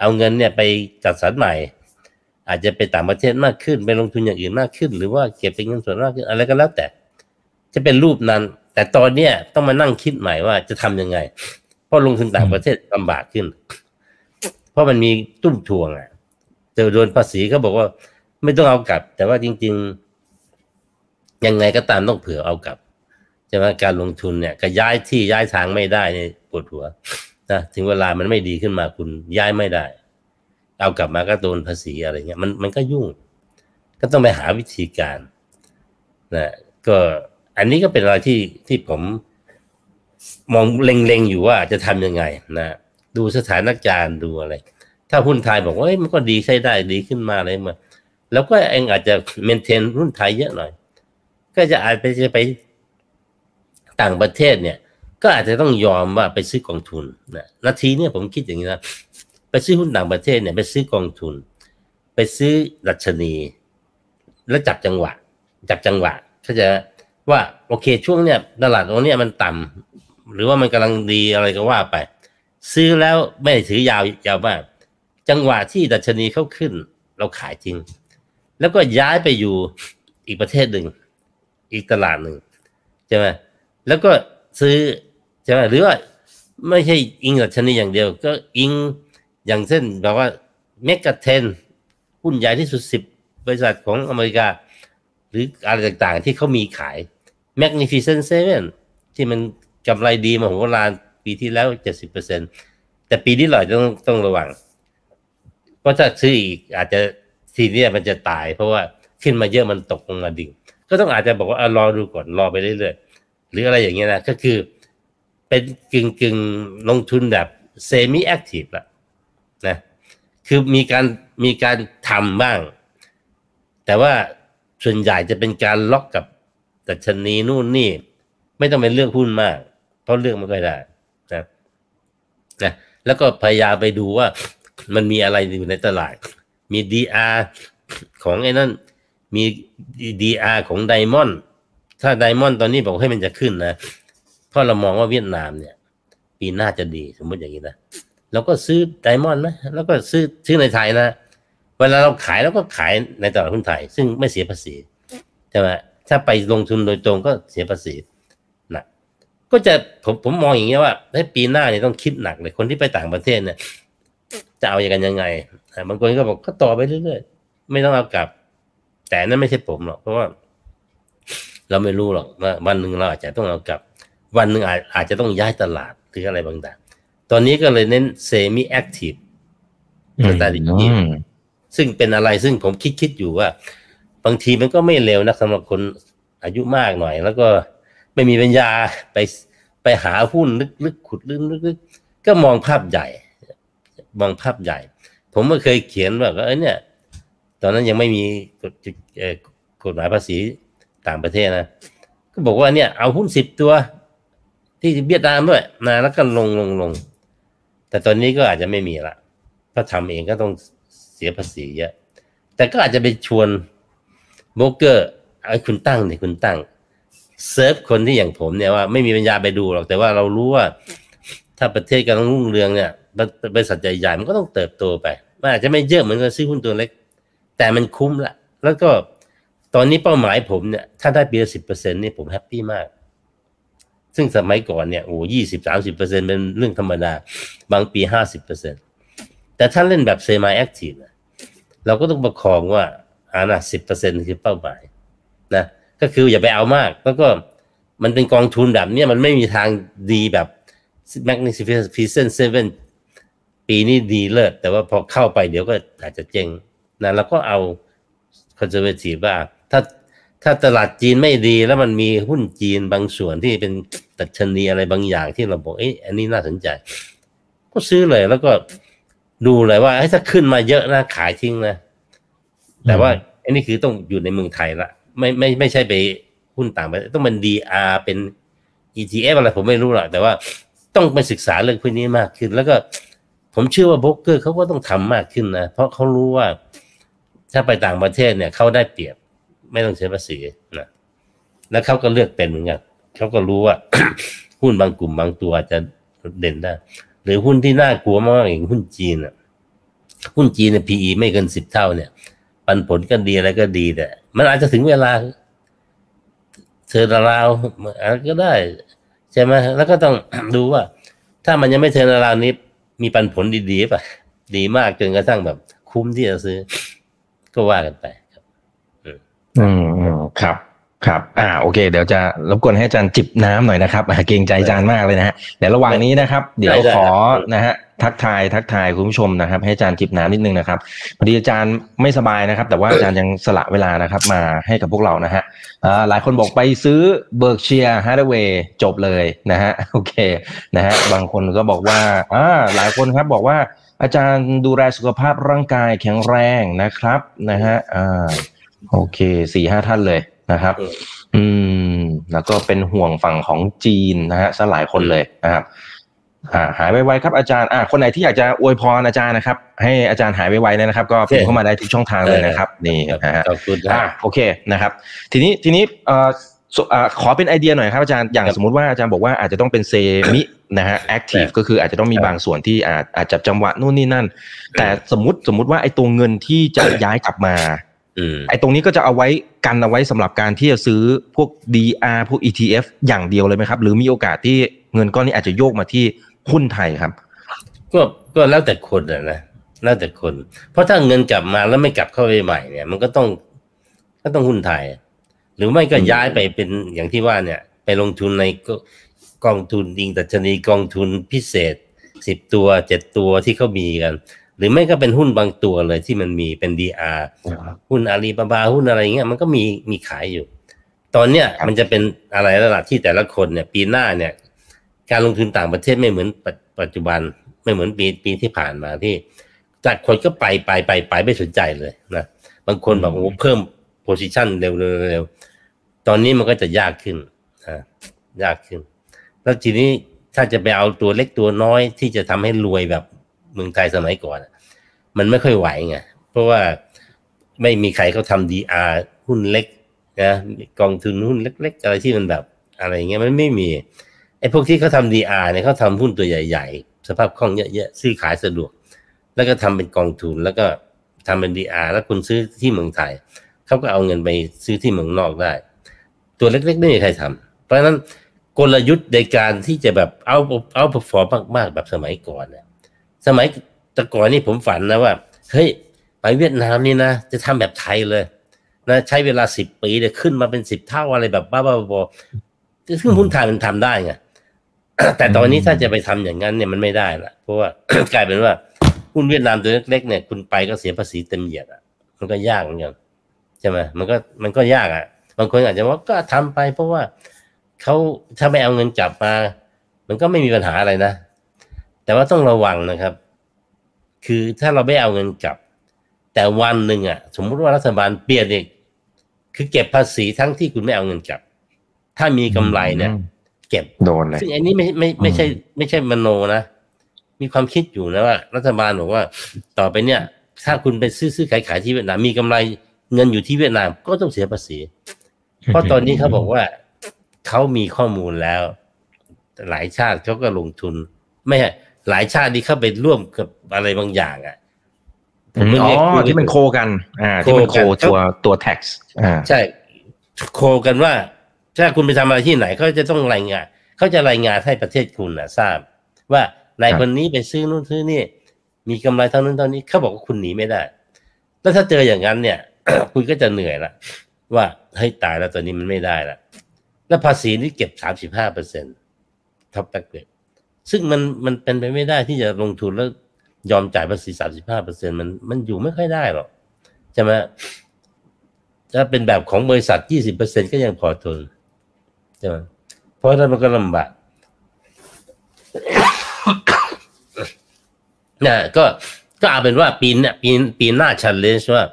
เอาเงินเนี่ยไปจัดสรรใหม่ อาจจะไปต่างประเทศมากขึ้นไปลงทุนอย่างอื่นมากขึ้น หรือว่าเก็บเป็นเงินส่วนมากขึ้นอะไรก็แล้วแต่ จะเป็นรูปนั้น แต่ตอนเนี้ยต้องมานั่งคิดใหม่ว่าจะทำยังไง เพราะลงทุนต่างประเทศลำบากขึ้น เพราะมันมีตุ้มทวงอะเจอโดนภาษีเขาบอกว่า ไม่ต้องเอากลับ แต่ว่าจริง ๆ ยังไงก็ตามต้องเผื่อเอากลับใช่ไหมการลงทุนเนี่ยก็ย้ายที่ย้ายทางไม่ได้เนี่ยปวดหัวนะถึงเวลามันไม่ดีขึ้นมาคุณย้ายไม่ได้ เอากลับมาก็โดนภาษีอะไรเงี้ยมันมันก็ยุ่ง ก็ต้องไปหาวิธีการนะก็อันนี้ก็เป็นอะไรที่ที่ผม มองเล็งๆอยู่ว่าจะทำยังไงนะดูสถานการณ์ดูอะไร ถ้าหุ้นไทยบอกว่ามันก็ดีใช้ได้ดีขึ้นมาอะไรมา แล้วก็เองอาจจะเมนเทนหุ้นไทยเยอะหน่อย ก็จะอาจไปจะไปต่างประเทศเนี่ย ก็อาจจะต้องยอมว่าไปซื้อกองทุนนะนาทีเนี่ยผมคิดอย่างนี้นะไปซื้อหุ้นต่างประเทศเนี่ยไปซื้อกองทุน ไปซื้อดัชนี แล้วจับจังหวะ จับจังหวะเขาจะว่าโอเคช่วงเนี้ยตลาดตรงเนี้ยมันต่ำ หรือว่ามันกำลังดีอะไรก็ว่าไป ซื้อแล้วไม่ได้ถือยาวยาวมากจังหวะที่ดัชนีเขาขึ้น เราขายจริง แล้วก็ย้ายไปอยู่อีกประเทศหนึ่งอีกตลาดหนึ่งใช่ไหมแล้วก็ซื้อใช่ไหมหรือว่าไม่ใช่อิงดัชนีอย่างเดียว ก็อิงอย่างเช่นแบบว่าเมกะเทนหุ้นใหญ่ที่สุดสิบบริษัทของอเมริกา หรืออะไรต่างๆ ที่เขามีขาย Magnificent Seven ที่มัน กำไรดีมาของโหฬารปีที่แล้วเจ็ดสิบเปอร์เซ็นแต่ปีนี้เราต้องต้องระวัง เพราะถ้าซื้ออีกอาจจะทีนี้มันจะตาย เพราะว่าขึ้นมาเยอะมันตกลงมาดิ่ง ก็ต้องอาจจะบอกว่าอรอดูก่อนรอไปเรื่อยๆหรืออะไรอย่างเงี้ยนะก็คือเป็นกึ่งกึ่งลงทุนแบบเซมิแอคทีฟละนะคือมีการมีการทำบ้าง แต่ว่าส่วนใหญ่จะเป็นการล็อกกับดัชนีนู่นนี่ ไม่ต้องเป็นเลือกหุ้นมาก เพราะเลือกไม่ค่อยได้นะนะแล้วก็พยายามไปดูว่ามันมีอะไรอยู่ในตลาด มี DR ของไอ้นั่น มี DR ของไดมอนด์ถ้าไดมอนด์ตอนนี้บอกให้มันจะขึ้นนะ เพราะเรามองว่าเวียดนามเนี่ย ปีหน้าจะดีสมมติอย่างนี้นะเราก็ซื้อไดมอนด์นะแล้วก็ซื้อซื้อในไทยนะ เวลาเราขายเราก็ขายในตลาดหุ้นไทย ซึ่งไม่เสียภาษีใช่ไหมถ้าไปลงทุนโดยตรงก็เสียภาษี ก็จะผมผมมองอย่างเงี้ยว่าให้ปีหน้าเนี่ยต้องคิดหนักเลยคนที่ไปต่างประเทศเนี่ยจะเอาอย่างกันยังไงอะบางคนก็บอกก็ต่อไปเรื่อยๆไม่ต้องเอากลับ แต่นั่นไม่ใช่ผมหรอกเพราะว่า เราไม่รู้หรอกว่าวันหนึ่งเราอาจจะต้องเอากลับ วันหนึ่งอาจอาจจะต้องย้ายตลาดหรืออะไรบางอย่างตอนนี้ก็เลยเน้น semi-active style อืมซึ่งเป็นอะไรซึ่งผมคิดคิดอยู่ว่า บางทีมันก็ไม่เลวนะสำหรับคนอายุมากหน่อย แล้วก็ ไม่มีปัญญาไปไปหาหุ้นลึกๆขุดลึกๆก็มองภาพใหญ่ มองภาพใหญ่ ผมก็เคยเขียนว่าเออเนี่ย ตอนนั้นยังไม่มีกฎกฎหมายภาษีต่างประเทศนะก็บอกว่าเนี่ยเอาหุ้นสิบตัว ที่เวียดนามด้วยนะแล้วก็ลงลงลงแต่ตอนนี้ก็อาจจะไม่มีละเพราะทำเองก็ต้องเสียภาษีเยอะแต่ก็อาจจะไปชวนโบรกเกอร์ไอ้คุณตั้งเนี่ยคุณตั้ง เซิร์ฟคนที่อย่างผมเนี่ยว่าไม่มีปัญญาไปดูหรอกแต่ว่าเรารู้ว่า ถ้าประเทศกำลังรุ่งเรืองเนี่ยบริษัทใหญ่ๆมันก็ต้องเติบโตไปมันอาจจะไม่เยอะเหมือนกับซื้อหุ้นตัวเล็ก แต่มันคุ้มละแล้วก็ตอนนี้เป้าหมายผมเนี่ยถ้าได้ปีละสิบเปอร์เซ็นต์นี่ผม happy มาก ซึ่งสมัยก่อนเนี่ยโอ้ยี่สิบสามสิบเปอร์เซ็นเป็นเรื่องธรรมดา บางปีห้าสิบเปอร์เซ็นแต่ถ้าเล่นแบบ semi-activeเราก็ต้องประคองว่าอ่านะสิบเปอร์เซ็นคือเป้าหมายนะ ก็คืออย่าไปเอามาก แล้วก็มันเป็นกองทุนแบบนี้มันไม่มีทางดีแบบ Magnificent Seven ปีนี้ดีเลิศแต่ว่าพอเข้าไปเดี๋ยวก็อาจจะเจ๊งนะเราก็เอาคอนเซอร์เวทีฟว่า ถ้าถ้าตลาดจีนไม่ดีแล้วมันมีหุ้นจีนบางส่วนที่เป็นตัชนีอะไรบางอย่างที่เราบอกเอ้ยอันนี้น่าสนใจ ก็ซื้อเลยแล้วก็ดูเลยว่าถ้าขึ้นมาเยอะนะขายทิ้งนะ แต่ว่าอันนี้คือต้องอยู่ในเมืองไทยละ ไม่ไม่ไม่ใช่ไปหุ้นต่างประเทศต้องเป็น DR เป็น ETF อะไรผมไม่รู้หรอกแต่ว่าต้องไปศึกษาเรื่องพวกนี้มากขึ้น แล้วก็ผมเชื่อว่าโบรกเกอร์เขาก็ต้องทำมากขึ้นนะ เพราะเขารู้ว่า ถ้าไปต่างประเทศเนี่ยเขาได้เปรียบ ไม่ต้องเสียภาษีนะแล้วเขาก็เลือกเป็นเหมือนกันเขาก็รู้ว่า หุ้นบางกลุ่มบางตัวอาจจะเด่นได้ หรือหุ้นที่น่ากลัวมากอย่างหุ้นจีนอะหุ้นจีนเนี่ย PE ไม่เกินสิบเท่าเนี่ย ปันผลก็ดีอะไรก็ดีแต่มันอาจจะถึงเวลาเธอราวอะไรก็ได้ ใช่ไหมแล้วก็ต้องดูว่า ถ้ามันยังไม่เทินราวนี้ มีปันผลดีๆป่ะ ดีมากจนกระทั่งแบบ คุ้มที่จะซื้อ ก็ว่ากันไป ครับ อืมอืมครับ ครับ อ่า โอเค เดี๋ยวจะรบกวนให้อาจารย์จิบน้ำหน่อยนะครับอ่าเกรงใจอาจารย์มากเลยนะฮะ เดี๋ยวระหว่างนี้นะครับ เดี๋ยวได้ขอครับนะฮะ ทักทาย ทักทายคุณผู้ชมนะครับ ให้อาจารย์จิบน้ำนิดนึงนะครับ พอดีอาจารย์ไม่สบายนะครับ แต่ว่าอาจารย์ยังสละเวลานะครับ มาให้กับพวกเรานะฮะอ่าหลายคนบอกไปซื้อ Berkshire Hathaway จบเลยนะฮะ โอเค นะฮะ บางคนก็บอกว่า อ่า หลายคนครับบอกว่า อาจารย์ดูแลสุขภาพร่างกายแข็งแรงนะครับ นะฮะ อ่า โอเค สี่ห้าท่านเลย นะครับอืมอืม แล้วก็เป็นห่วงฝั่งของจีนนะฮะซะหลายคนเลยนะครับ อ่า หายไวๆครับอาจารย์ อ่า คนไหนที่อยากจะอวยพรอาจารย์นะครับ ให้อาจารย์หายไวๆนะครับ ก็พิมพ์เข้ามาได้ทุกช่องทางเลยนะครับ นี่นะฮะขอบคุณครัอ่าบโอเคนะครับ ทีนี้ทีนี้เอ่อสอ่าขอเป็นไอเดียหน่อยครับอาจารย์อย่างครับสมมติว่าอาจารย์บอกว่าอาจจะต้องเป็นเซมินะฮะแอคทีฟครับก็คืออาจจะต้องมีครับบางส่วนที่อาจอาจจับจังหวะนู่นนี่นั่น แต่สมมติสมมติว่าไอ้ตัวเงินที่จะย้ายกลับมาอืม ไอ้ตรงนี้ก็จะเอาไว้กันเอาไว้สำหรับการที่จะซื้อพวก DR พวก ETF อย่างเดียวเลยไหมครับ หรือมีโอกาสที่เงินก้อนนี้อาจจะโยกมาที่หุ้นไทยครับ ก็ก็แล้วแต่คนอะนะแล้วแต่คน เพราะถ้าเงินกลับมาแล้วไม่กลับเข้าไปใหม่เนี่ย มันก็ต้องก็ต้องหุ้นไทย หรือไม่ก็อืมย้ายไปเป็นอย่างที่ว่าเนี่ย ไปลงทุนในกกองทุนอิงดัชนีกองทุนพิเศษสิบตัวเจ็ดตัวที่เขามีกัน หรือไม่ก็เป็นหุ้นบางตัวเลยที่มันมีเป็น DR หุ้นอาลีบาบาหุ้นอะไรเงี้ยมันก็มีมีขายอยู่ ตอนเนี้ยครับมันจะเป็นอะไรระดับที่แต่ละคนเนี่ย ปีหน้าเนี่ย การลงทุนต่างประเทศไม่เหมือนปัจปัจจุบันไม่เหมือนปีปีที่ผ่านมาที่ตแต่คนก็ไปไปไปไปไม่สนใจเลยนะบางคนบอกโอ้เพิ่มโพซิชันเร็วเร็วเร็วตอนนี้มันก็จะยากขึ้นนะยากขึ้น แล้วทีนี้ถ้าจะไปเอาตัวเล็กตัวน้อยที่จะทำให้รวยแบบ เมืองไทยสมัยก่อน มันไม่ค่อยไหวไงเพราะว่าไม่มีใครเขาทำดีอาหุ้นเล็กนะกองทุนหุ้นเล็ก ๆ อะไรที่มันแบบอะไรเงี้ยมันไม่มีไอ้พวกที่เขาทำดีอาเนี่ยเขาทำหุ้นตัวใหญ่ ๆ สภาพคล่องเยอะๆซื้อขายสะดวก แล้วก็ทำเป็นกองทุนแล้วก็ทำเป็นดีอาแล้วคุณซื้อที่เมืองไทยเขาก็เอาเงินไปซื้อที่เมืองนอกได้ ตัวเล็กๆไม่มีใครทำเพราะฉะนั้นกลยุทธ์ในการที่จะแบบเอาเอาเปอร์ฟอร์มมาก ๆ แบบสมัยก่อนเนี่ย สมัยแต่ก่อนนี่ผมฝันนะว่า เฮ้ย ไปเวียดนามนี่นะ จะทำแบบไทยเลยนะใช้เวลาสิบปีเนี่ยขึ้นมาเป็นสิบเท่าอะไรแบบบ้าๆบอๆซึ่งหุ้นไทยมันทำได้ไงแต่ตอนนี้ถ้าจะไปทำอย่างนั้นเนี่ยมันไม่ได้ละเพราะว่ากลายเป็นว่าหุ้นเวียดนามตัวเล็กๆเนี่ย คุณไปก็เสียภาษีเต็มเหยียดอะ มันก็ยากเหมือนกันใช่ไหมมันก็มันก็ยากอะบางคนอาจจะว่าก็ทำไป เพราะว่าเขาถ้าไม่เอาเงินกลับมา มันก็ไม่มีปัญหาอะไรนะ แต่ว่าต้องระวังนะครับ คือถ้าเราไม่เอาเงินกลับ แต่วันหนึ่งอะ สมมติว่ารัฐบาลเปลี่ยนอีกคือเก็บภาษีทั้งที่คุณไม่เอาเงินกลับ ถ้ามีกำไรเนี่ยเก็บโดนเลยซึ่งอันนี้ไม่ไม่ไม่ใช่ ไม่ใช่มโนนะ มีความคิดอยู่นะว่า รัฐบาลบอกว่า ต่อไปเนี่ย ถ้าคุณไปซื้อซื้อขายขายที่เวียดนามมีกำไรเงินอยู่ที่เวียดนามก็ต้องเสียภาษี เพราะตอนนี้เขาบอกว่าเขามีข้อมูลแล้ว หลายชาติเขาก็ลงทุน ไม่ใช่ หลายชาติที่เข้าไปร่วมกับอะไรบางอย่างอะอ๋ไม่อเรียกพูดที่มันโคกัน อ่า ที่มัน co co กันตัวตัว tax อ่าใช co กันว่าถ้าคุณไปทำอะไรที่ไหนเขาจะต้องรายงานเขาจะรายงานให้ประเทศคุณนะทราบ ว่านายคนนี้ไปซื้อนู่นซื้อนี่ มีกำไรเท่านั้นเท่านี้เขาบอกว่าคุณหนีไม่ได้ แล้วถ้าเจออย่างนั้นเนี่ย คุณก็จะเหนื่อยละว่าเฮ้ยตายแล้วตอนนี้มันไม่ได้ละแล้วภาษีนี่เก็บสามสิบห้าเปอร์เซ็นต์ top bracket ซึ่งมันมันเป็นไปไม่ได้ที่จะลงทุนแล้วยอมจ่ายภาษีสามสิบห้าเปอร์เซ็นมันมันอยู่ไม่ค่อยได้หรอกใช่ไหมถ้าเป็นแบบของบริษัทยี่สิบเปอร์เซ็นก็ยังพอทนใช่ไหมเพราะฉะนั้นมันก็ลำบากนะก็ก็เอาเป็นว่าปีเนี่ยปีปีหน้าชันเลนว่า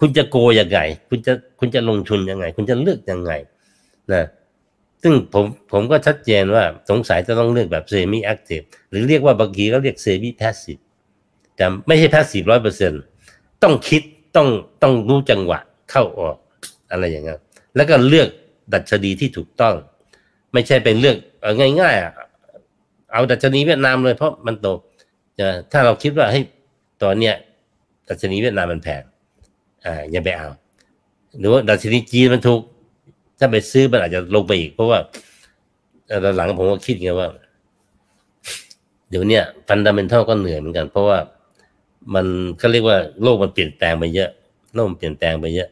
คุณจะโกยังไง คุณจะคุณจะลงทุนยังไง คุณจะเลือกยังไงนะ ซึ่งผมผมก็ชัดเจนว่าสงสัยจะต้องเลือกแบบ semi-active หรือเรียกว่าบางทีก็เรียก semi-passive แต่ไม่ใช่ passive ร้อยเปอร์เซ็นต้องคิดต้องต้องรู้จังหวะเข้าออกอะไรอย่างเงี้ยแล้วก็เลือกดัชนีที่ถูกต้อง ไม่ใช่เป็นเลือกเออง่ายๆอะเอาดัชนีเวียดนามเลยเพราะมันโตถ้าเราคิดว่าให้ตอนเนี้ยดัชนีเวียดนามมันแพงอ่าอย่าไปเอา หรือว่าดัชนีจีนมันถูก ถ้าไปซื้อมันอาจจะลงไปอีก เพราะว่าเอ่อหลังๆผมก็คิดไงว่า เดี๋ยวเนี้ยฟันดัมเบลทัลก็เหนื่อยเหมือนกัน เพราะว่ามันก็เรียกว่าโลกมันเปลี่ยนแปลงไปเยอะโลกมันเปลี่ยนแปลงไปเยอะ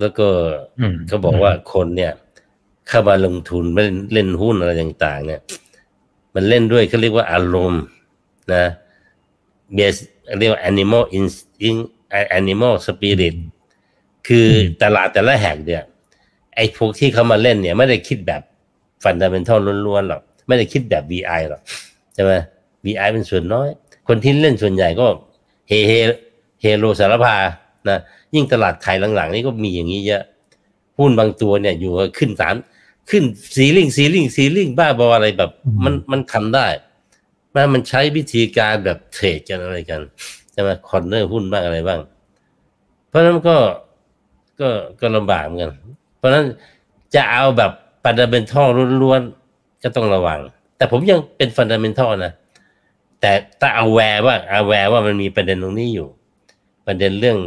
แล้วก็อืมเขาบอกว่าคนเนี่ย เข้ามาลงทุนไม่เล่นหุ้นอะไรต่าง ๆ เนี่ย มันเล่นด้วยเขาเรียกว่าอารมณ์ นะเบสเรียกว่า animal instinct animal spirit คือตลาดแต่ละแห่งเนี่ยไอ้พวกที่เขามาเล่นเนี่ย ไม่ได้คิดแบบ fundamental ล้วนๆหรอกไม่ได้คิดแบบ VI หรอกใช่ไหม VI เป็นส่วนน้อย คนที่เล่นส่วนใหญ่ก็เฮเฮเฮโลสาระพานะยิ่งตลาดไทยหลังๆ นี่ก็มีอย่างนี้เยอะหุ้นบางตัวเนี่ยอยู่ก็ขึ้นสามขึ้น ceiling ceiling ceiling บ้าบออะไรแบบ มันมันทำได้แม้มันใช้วิธีการแบบเทรดกันอะไรกันใช่ไหม corner หุ้นบ้างอะไรบ้าง เพราะฉะนั้นก็ ก็ก็ลำบากเหมือนกัน เพราะฉะนั้นจะเอาแบบ fundamental ล้วนๆ ก็ต้องระวัง แต่ผมยังเป็น fundamental นะ แต่ถ้า aware ว่า aware ว่ามันมีประเด็นตรงนี้อยู่ ประเด็นเรื่อง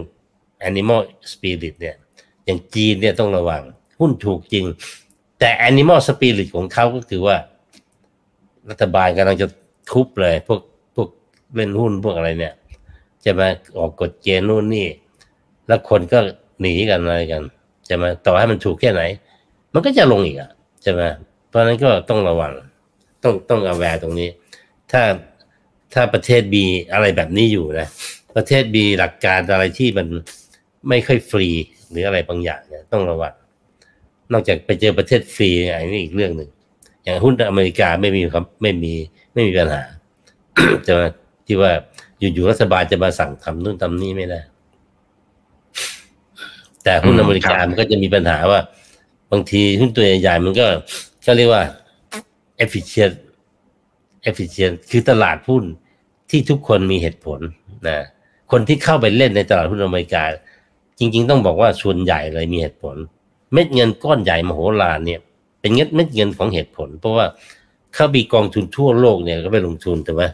animal spirit เนี่ย อย่างจีนเนี่ยต้องระวัง หุ้นถูกจริง แต่ animal spirit ของเขาก็คือว่า รัฐบาลกำลังจะทุบเลย พวกพวกเล่นหุ้นพวกอะไรเนี่ย จะมาออกกฎเกณฑ์นู่นนี่ แล้วคนก็ หนีกันอะไรกันจะมาต่อให้มันถูกแค่ไหน มันก็จะลงอีกอะใช่ไหมเพราะนั้นก็ต้องระวัง ต้องต้องเอาแวร์ตรงนี้ ถ้าถ้าประเทศมีอะไรแบบนี้อยู่นะประเทศมีหลักการอะไรที่มันไม่ค่อยฟรีหรืออะไรบางอย่างเนี่ยต้องระวังนอกจากไปเจอประเทศฟรีอันนี้อีกเรื่องหนึ่งอย่างหุ้นอเมริกาไม่มีครับไม่มีไม่มีปัญหาจะมาที่ว่าอยู่ๆรัฐบาลจะมาสั่งทำนู่นทำนี่ไม่ได้ แต่หุ้นอเมริกามันก็จะมีปัญหาว่า บางทีหุ้นตัวใหญ่ๆมันก็ก็เรียกว่า efficient efficient คือตลาดหุ้นที่ทุกคนมีเหตุผลนะคนที่เข้าไปเล่นในตลาดหุ้นอเมริกา จริง ๆ ต้องบอกว่าส่วนใหญ่เลยมีเหตุผล เม็ดเงินก้อนใหญ่มโหฬารเนี่ย เป็นเงินเม็ดเงินของเหตุผล เพราะว่าเข้ามีกองทุนทั่วโลกเนี่ยก็ไปลงทุนแต่ว่า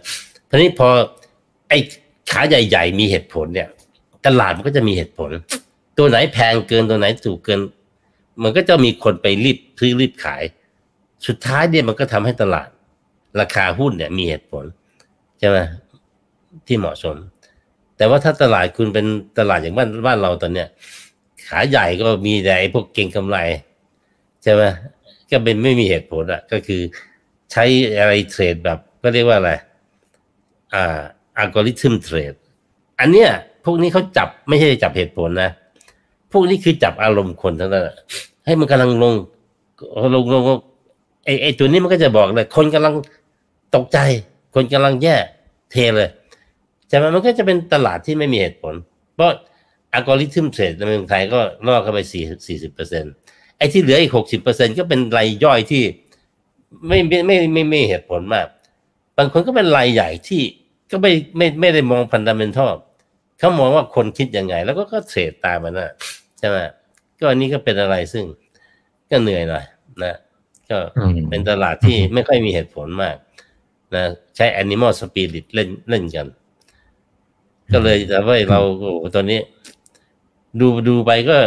ทีนี้พอไอ้ขาใหญ่ ๆ มีเหตุผลเนี่ย ตลาดมันก็จะมีเหตุผล ตัวไหนแพงเกินตัวไหนถูกเกิน มันก็จะมีคนไปรีบซื้อรีบขาย สุดท้ายเนี่ยมันก็ทำให้ตลาด ราคาหุ้นเนี่ยมีเหตุผลใช่ไหมที่เหมาะสม แต่ว่าถ้าตลาดคุณเป็นตลาดอย่างบ้านบ้านเราตอนเนี้ยขาใหญ่ก็มีแต่ไอ้พวกเก่งกำไรใช่ไหมก็เป็นไม่มีเหตุผลอะก็คือใช้อะไรเทรดแบบ ก็เรียกว่าอะไรอ่าอัลกอริทึมเทรดอันเนี้ยพวกนี้เขาจับไม่ใช่จับเหตุผลนะ พวกนี้คือจับอารมณ์คนทั้งนั้นให้มันกำลังลงลงลงไอ้ไอตัวนี้มันก็จะบอกเลย คนกำลังตกใจ คนกำลังแย่เทเลยใช่ไหมมันก็จะเป็นตลาดที่ไม่มีเหตุผล เพราะอัลกอริทึมเทรดในเมืองไทยก็ล่อเข้าไปสี่สี่สิบเปอร์เซ็นไอ้ที่เหลืออีกหกสิบเปอร์เซ็นก็เป็นรายย่อยที่ไม่ไม่ไม่ไม่ไม่เหตุผลมาก บางคนก็เป็นรายใหญ่ที่ก็ไม่ไม่ไม่ได้มองพันดัมเบลทัลเขามองว่าคนคิดยังไง แล้วก็ก็เทรดตามมันนะ ช่ไหมก็อันนี้ก็เป็นอะไรซึ่งก็เหนื่อยหน่อยนะก็เป็นตลาดที่ไม่ค่อยมีเหตุผลมากนะใช้ animal spirit เล่นเล่นกัน ก็เลยแต่ว่าเราโอ้ตอนนี้ ดูดูไปก็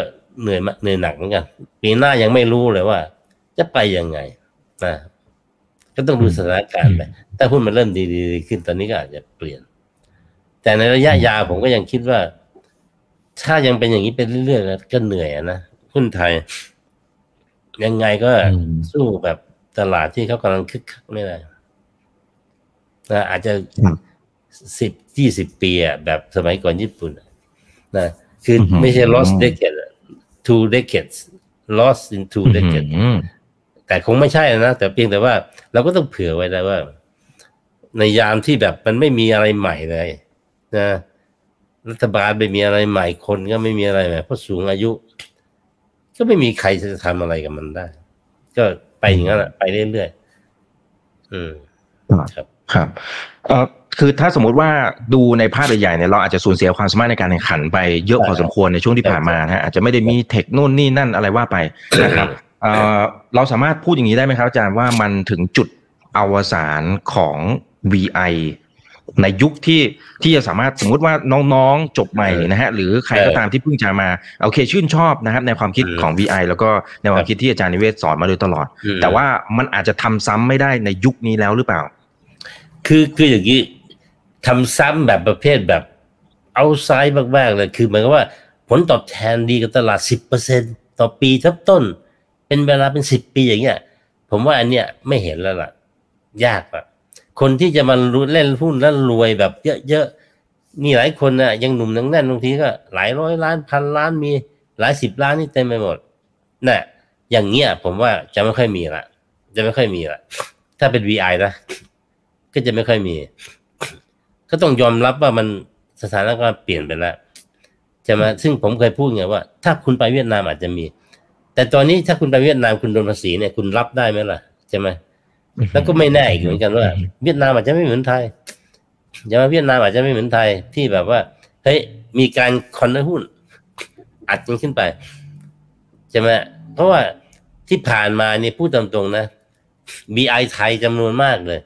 เหนื่อยเหนื่อยหนักเหมือนกัน ปีหน้ายังไม่รู้เลยว่า จะไปยังไงนะก็ต้องดูสถานการณ์ไปถ้าหุ้นมันเริ่มดีๆขึ้นตอนนี้ก็อาจจะเปลี่ยน แต่ในระยะยาวผมก็ยังคิดว่า ถ้ายังเป็นอย่างนี้ไปเรื่อยๆก็เหนื่อยนะหุ้นไทย ยังไงก็สู้แบบตลาดที่เขากำลังคึกคักไม่ได้นะอาจจะสิบยี่สิบปีอะแบบสมัยก่อนญี่ปุ่นนะคือไม่ใช่ lost decade two decades lost in two decades แต่คงไม่ใช่นะ แต่เพียงแต่ว่า เราก็ต้องเผื่อไว้แล้วว่า ในยามที่แบบมันไม่มีอะไรใหม่เลย นะ รัฐบาลไม่มีอะไรใหม่คนก็ไม่มีอะไรใหม่เพราะสูงอายุ ก็ไม่มีใครจะทำอะไรกับมันได้ ก็ไปอย่างนั้นแหละไปเรื่อยๆอืมครับครับเอ่อคือถ้าสมมุติว่าดูในภาพใหญ่ๆเนี่ยเราอาจจะสูญเสียความสามารถในการแข่งขันไปเยอะพอสมควรในช่วงที่ผ่านมานะอาจจะไม่ได้มีเทคโน่นนี่นั่นอะไรว่าไปนะครับเราสามารถพูดอย่างนี้ได้ไหมครับอาจารย์ว่ามันถึงจุดอวสานของ VI ในยุคที่ที่จะสามารถสมมุติว่าน้องๆจบใหม่นะฮะหรือใครก็ตามที่เพิ่งจะมาโอเคชื่นชอบนะครับในความคิดของ VI แล้วก็ในความคิดที่อาจารย์นิเวศสอนมาโดยตลอด แต่ว่ามันอาจจะทำซ้ำไม่ได้ในยุคนี้แล้วหรือเปล่า คือคืออย่างนี้ทำซ้ำแบบประเภทแบบเอาไซด์มากๆเลยคือหมายความว่าผลตอบแทนดีกับตลาดสิบเปอร์เซ็นต่อปีทับต้น เป็นเวลาเป็นสิบปีอย่างเงี้ย ผมว่าอันเนี้ยไม่เห็นแล้วล่ะ ยากอะ คนที่จะมาเล่นหุ้นแล้วรวยแบบเยอะๆมีหลายคนน่ะ ยังหนุ่มนังแน่นบางทีก็หลายร้อยล้านพันล้านมีหลายสิบล้านนี่เต็มไปหมดน่ะ อย่างเงี้ยผมว่าจะไม่ค่อยมีละจะไม่ค่อยมีละถ้าเป็น VI นะก็จะไม่ค่อยมี ก็ต้องยอมรับว่ามันสถานการณ์เปลี่ยนไปแล้วจะมาซึ่งผมเคยพูดไงว่า ถ้าคุณไปเวียดนามอาจจะมี แต่ตอนนี้ถ้าคุณไปเวียดนามคุณโดนภาษีเนี่ยคุณรับได้ไหมล่ะใช่ไหม แล้วก็ไม่แน่อีกเหมือนกันว่า เวียดนามอาจจะไม่เหมือนไทยจะมาเวียดนามอาจจะไม่เหมือนไทยที่แบบว่าเฮ้ยมีการคอนเนอร์หุ้น อัดกันขึ้นไปใช่ไหมเพราะว่าที่ผ่านมาเนี่ยพูดตามตรงนะ VI ไทยจำนวนมากเลย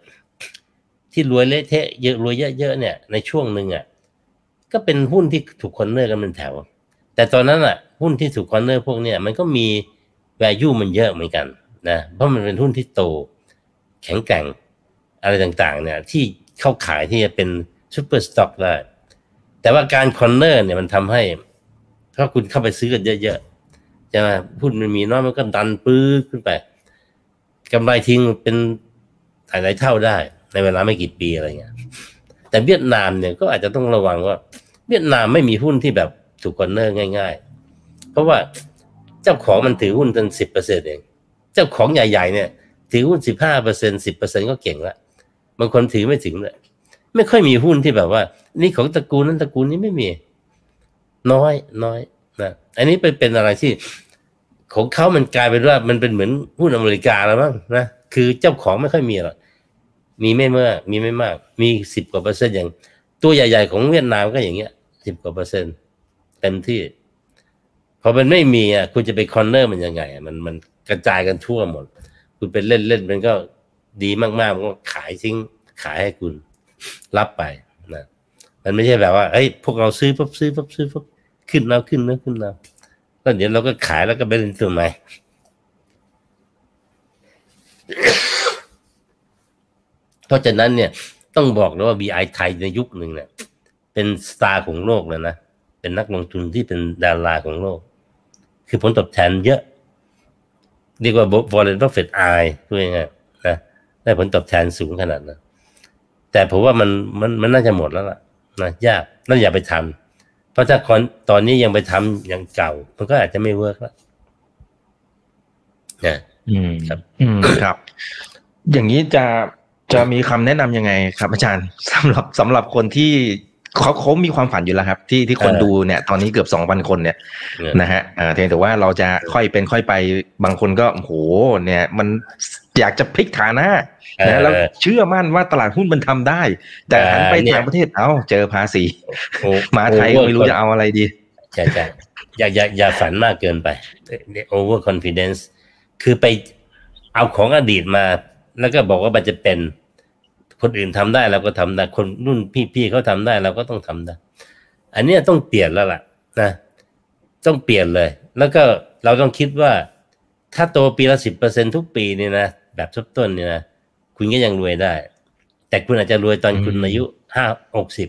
ที่รวยเละเทะเยอะรวยเยอะๆเนี่ย ในช่วงหนึ่งอะก็เป็นหุ้นที่ถูก corner กันเป็นแถว แต่ตอนนั้นอะ หุ้นที่ถูก corner พวกเนี้ยมันก็มี value มันเยอะเหมือนกันนะเพราะมันเป็นหุ้นที่โต แข็งแกร่งอะไรต่างๆ เนี่ย ที่เข้าข่ายที่จะเป็น super stock ได้แต่ว่าการ corner เนี่ยมันทำให้ถ้าคุณเข้าไปซื้อกันเยอะๆจะมาหุ้นมันมีน้อยมันก็ดันปื้อขึ้นไปกำไรทิ้งเป็นหลายเท่าได้ ในเวลาไม่กี่ปีอะไรเงี้ยแต่เวียดนามเนี่ยก็อาจจะต้องระวังว่า เวียดนามไม่มีหุ้นที่แบบถูก corner ง่าย ๆ เพราะว่าเจ้าของมันถือหุ้นตั้งสิบเปอร์เซ็นต์เอง เจ้าของใหญ่ ๆ เนี่ย ถือหุ้นสิบห้าเปอร์เซ็นสิบเปอร์เซ็นก็เก่งละบางคนถือไม่ถึงเลยไม่ค่อยมีหุ้นที่แบบว่า นี่ของตระกูลนั้นตระกูลนี้ไม่มี น้อยน้อยนะอันนี้เป็นเป็นอะไรที่ของเขามันกลายเป็นว่ามันเป็นเหมือนหุ้นอเมริกาแล้วมั้งนะคือเจ้าของไม่ค่อยมีหรอกมีไม่เมื่อมีไม่มาก มีสิบกว่าเปอร์เซ็นต์อย่าง ตัวใหญ่ๆของเวียดนามก็อย่างเงี้ยสิบกว่าเปอร์เซ็นต์เต็มที่ พอมันไม่มีอะคุณจะไป corner มันยังไง มันมันกระจายกันทั่วหมด คุณเป็นเล่นเล่นมันก็ดีมากๆมันก็ขายทิ้งขายให้คุณรับไปนะมันไม่ใช่แบบว่าเฮ้ยพวกเราซื้อปุ๊บซื้อปุ๊บซื้อปุ๊บขึ้นแล้วขึ้นแล้วขึ้นแล้วก็เดี๋ยวเราก็ขายแล้วก็ไปเล่นตัวใหม่เพราะฉะนั้นเนี่ยต้องบอกเลยว่า BI ไทยในยุคหนึ่งเนี่ยเป็นสตาร์ของโลกเลยนะ เป็นนักลงทุนที่เป็นดาราของโลก คือผลตอบแทนเยอะ เรียกว่า Warren Buffett อายพูดง่ายๆนะได้ผลตอบแทนสูงขนาดนั้นแต่ผมว่ามันมันมันน่าจะหมดแล้วล่ะนะยากนั่นอย่าไปทำเพราะถ้าคอนตอนนี้ยังไปทำอย่างเก่า มันก็อาจจะไม่เวิร์กแล้วนะอืมครับอืมครับ อย่างนี้จะจะมีคำแนะนำยังไงครับ อาจารย์สำหรับสำหรับคนที่ เขาเขามีความฝันอยู่แล้วครับ ที่ที่คนดูเนี่ย ตอนนี้เกือบสองพันคนเนี่ยเนี่ยนะฮะอ่าเพียงแต่ว่าเราจะค่อยเป็นค่อยไปบางคนก็โอ้โหเนี่ย มันอยากจะพลิกฐานะนะแล้วเชื่อมั่นว่าตลาดหุ้นมันทำได้ แต่หันไปต่างประเทศเอ้าเจอภาษีโอ้มาไทยก็ไม่รู้จะเอาอะไรดีใช่ใช่อย่าอย่าอย่าฝันมากเกินไป over confidence คือไปเอาของอดีตมา แล้วก็บอกว่ามันจะเป็น คนอื่นทำได้เราก็ทำได้คนรุ่นพี่ๆเขาทำได้เราก็ต้องทำได้ อันเนี้ยต้องเปลี่ยนแล้วล่ะนะต้องเปลี่ยนเลย แล้วก็เราต้องคิดว่า ถ้าโตปีละสิบเปอร์เซ็นทุกปีเนี่ยนะแบบทบต้นเนี่ยนะคุณก็ยังรวยได้ แต่คุณอาจจะรวยตอนคุณอืมอายุห้าหกสิบ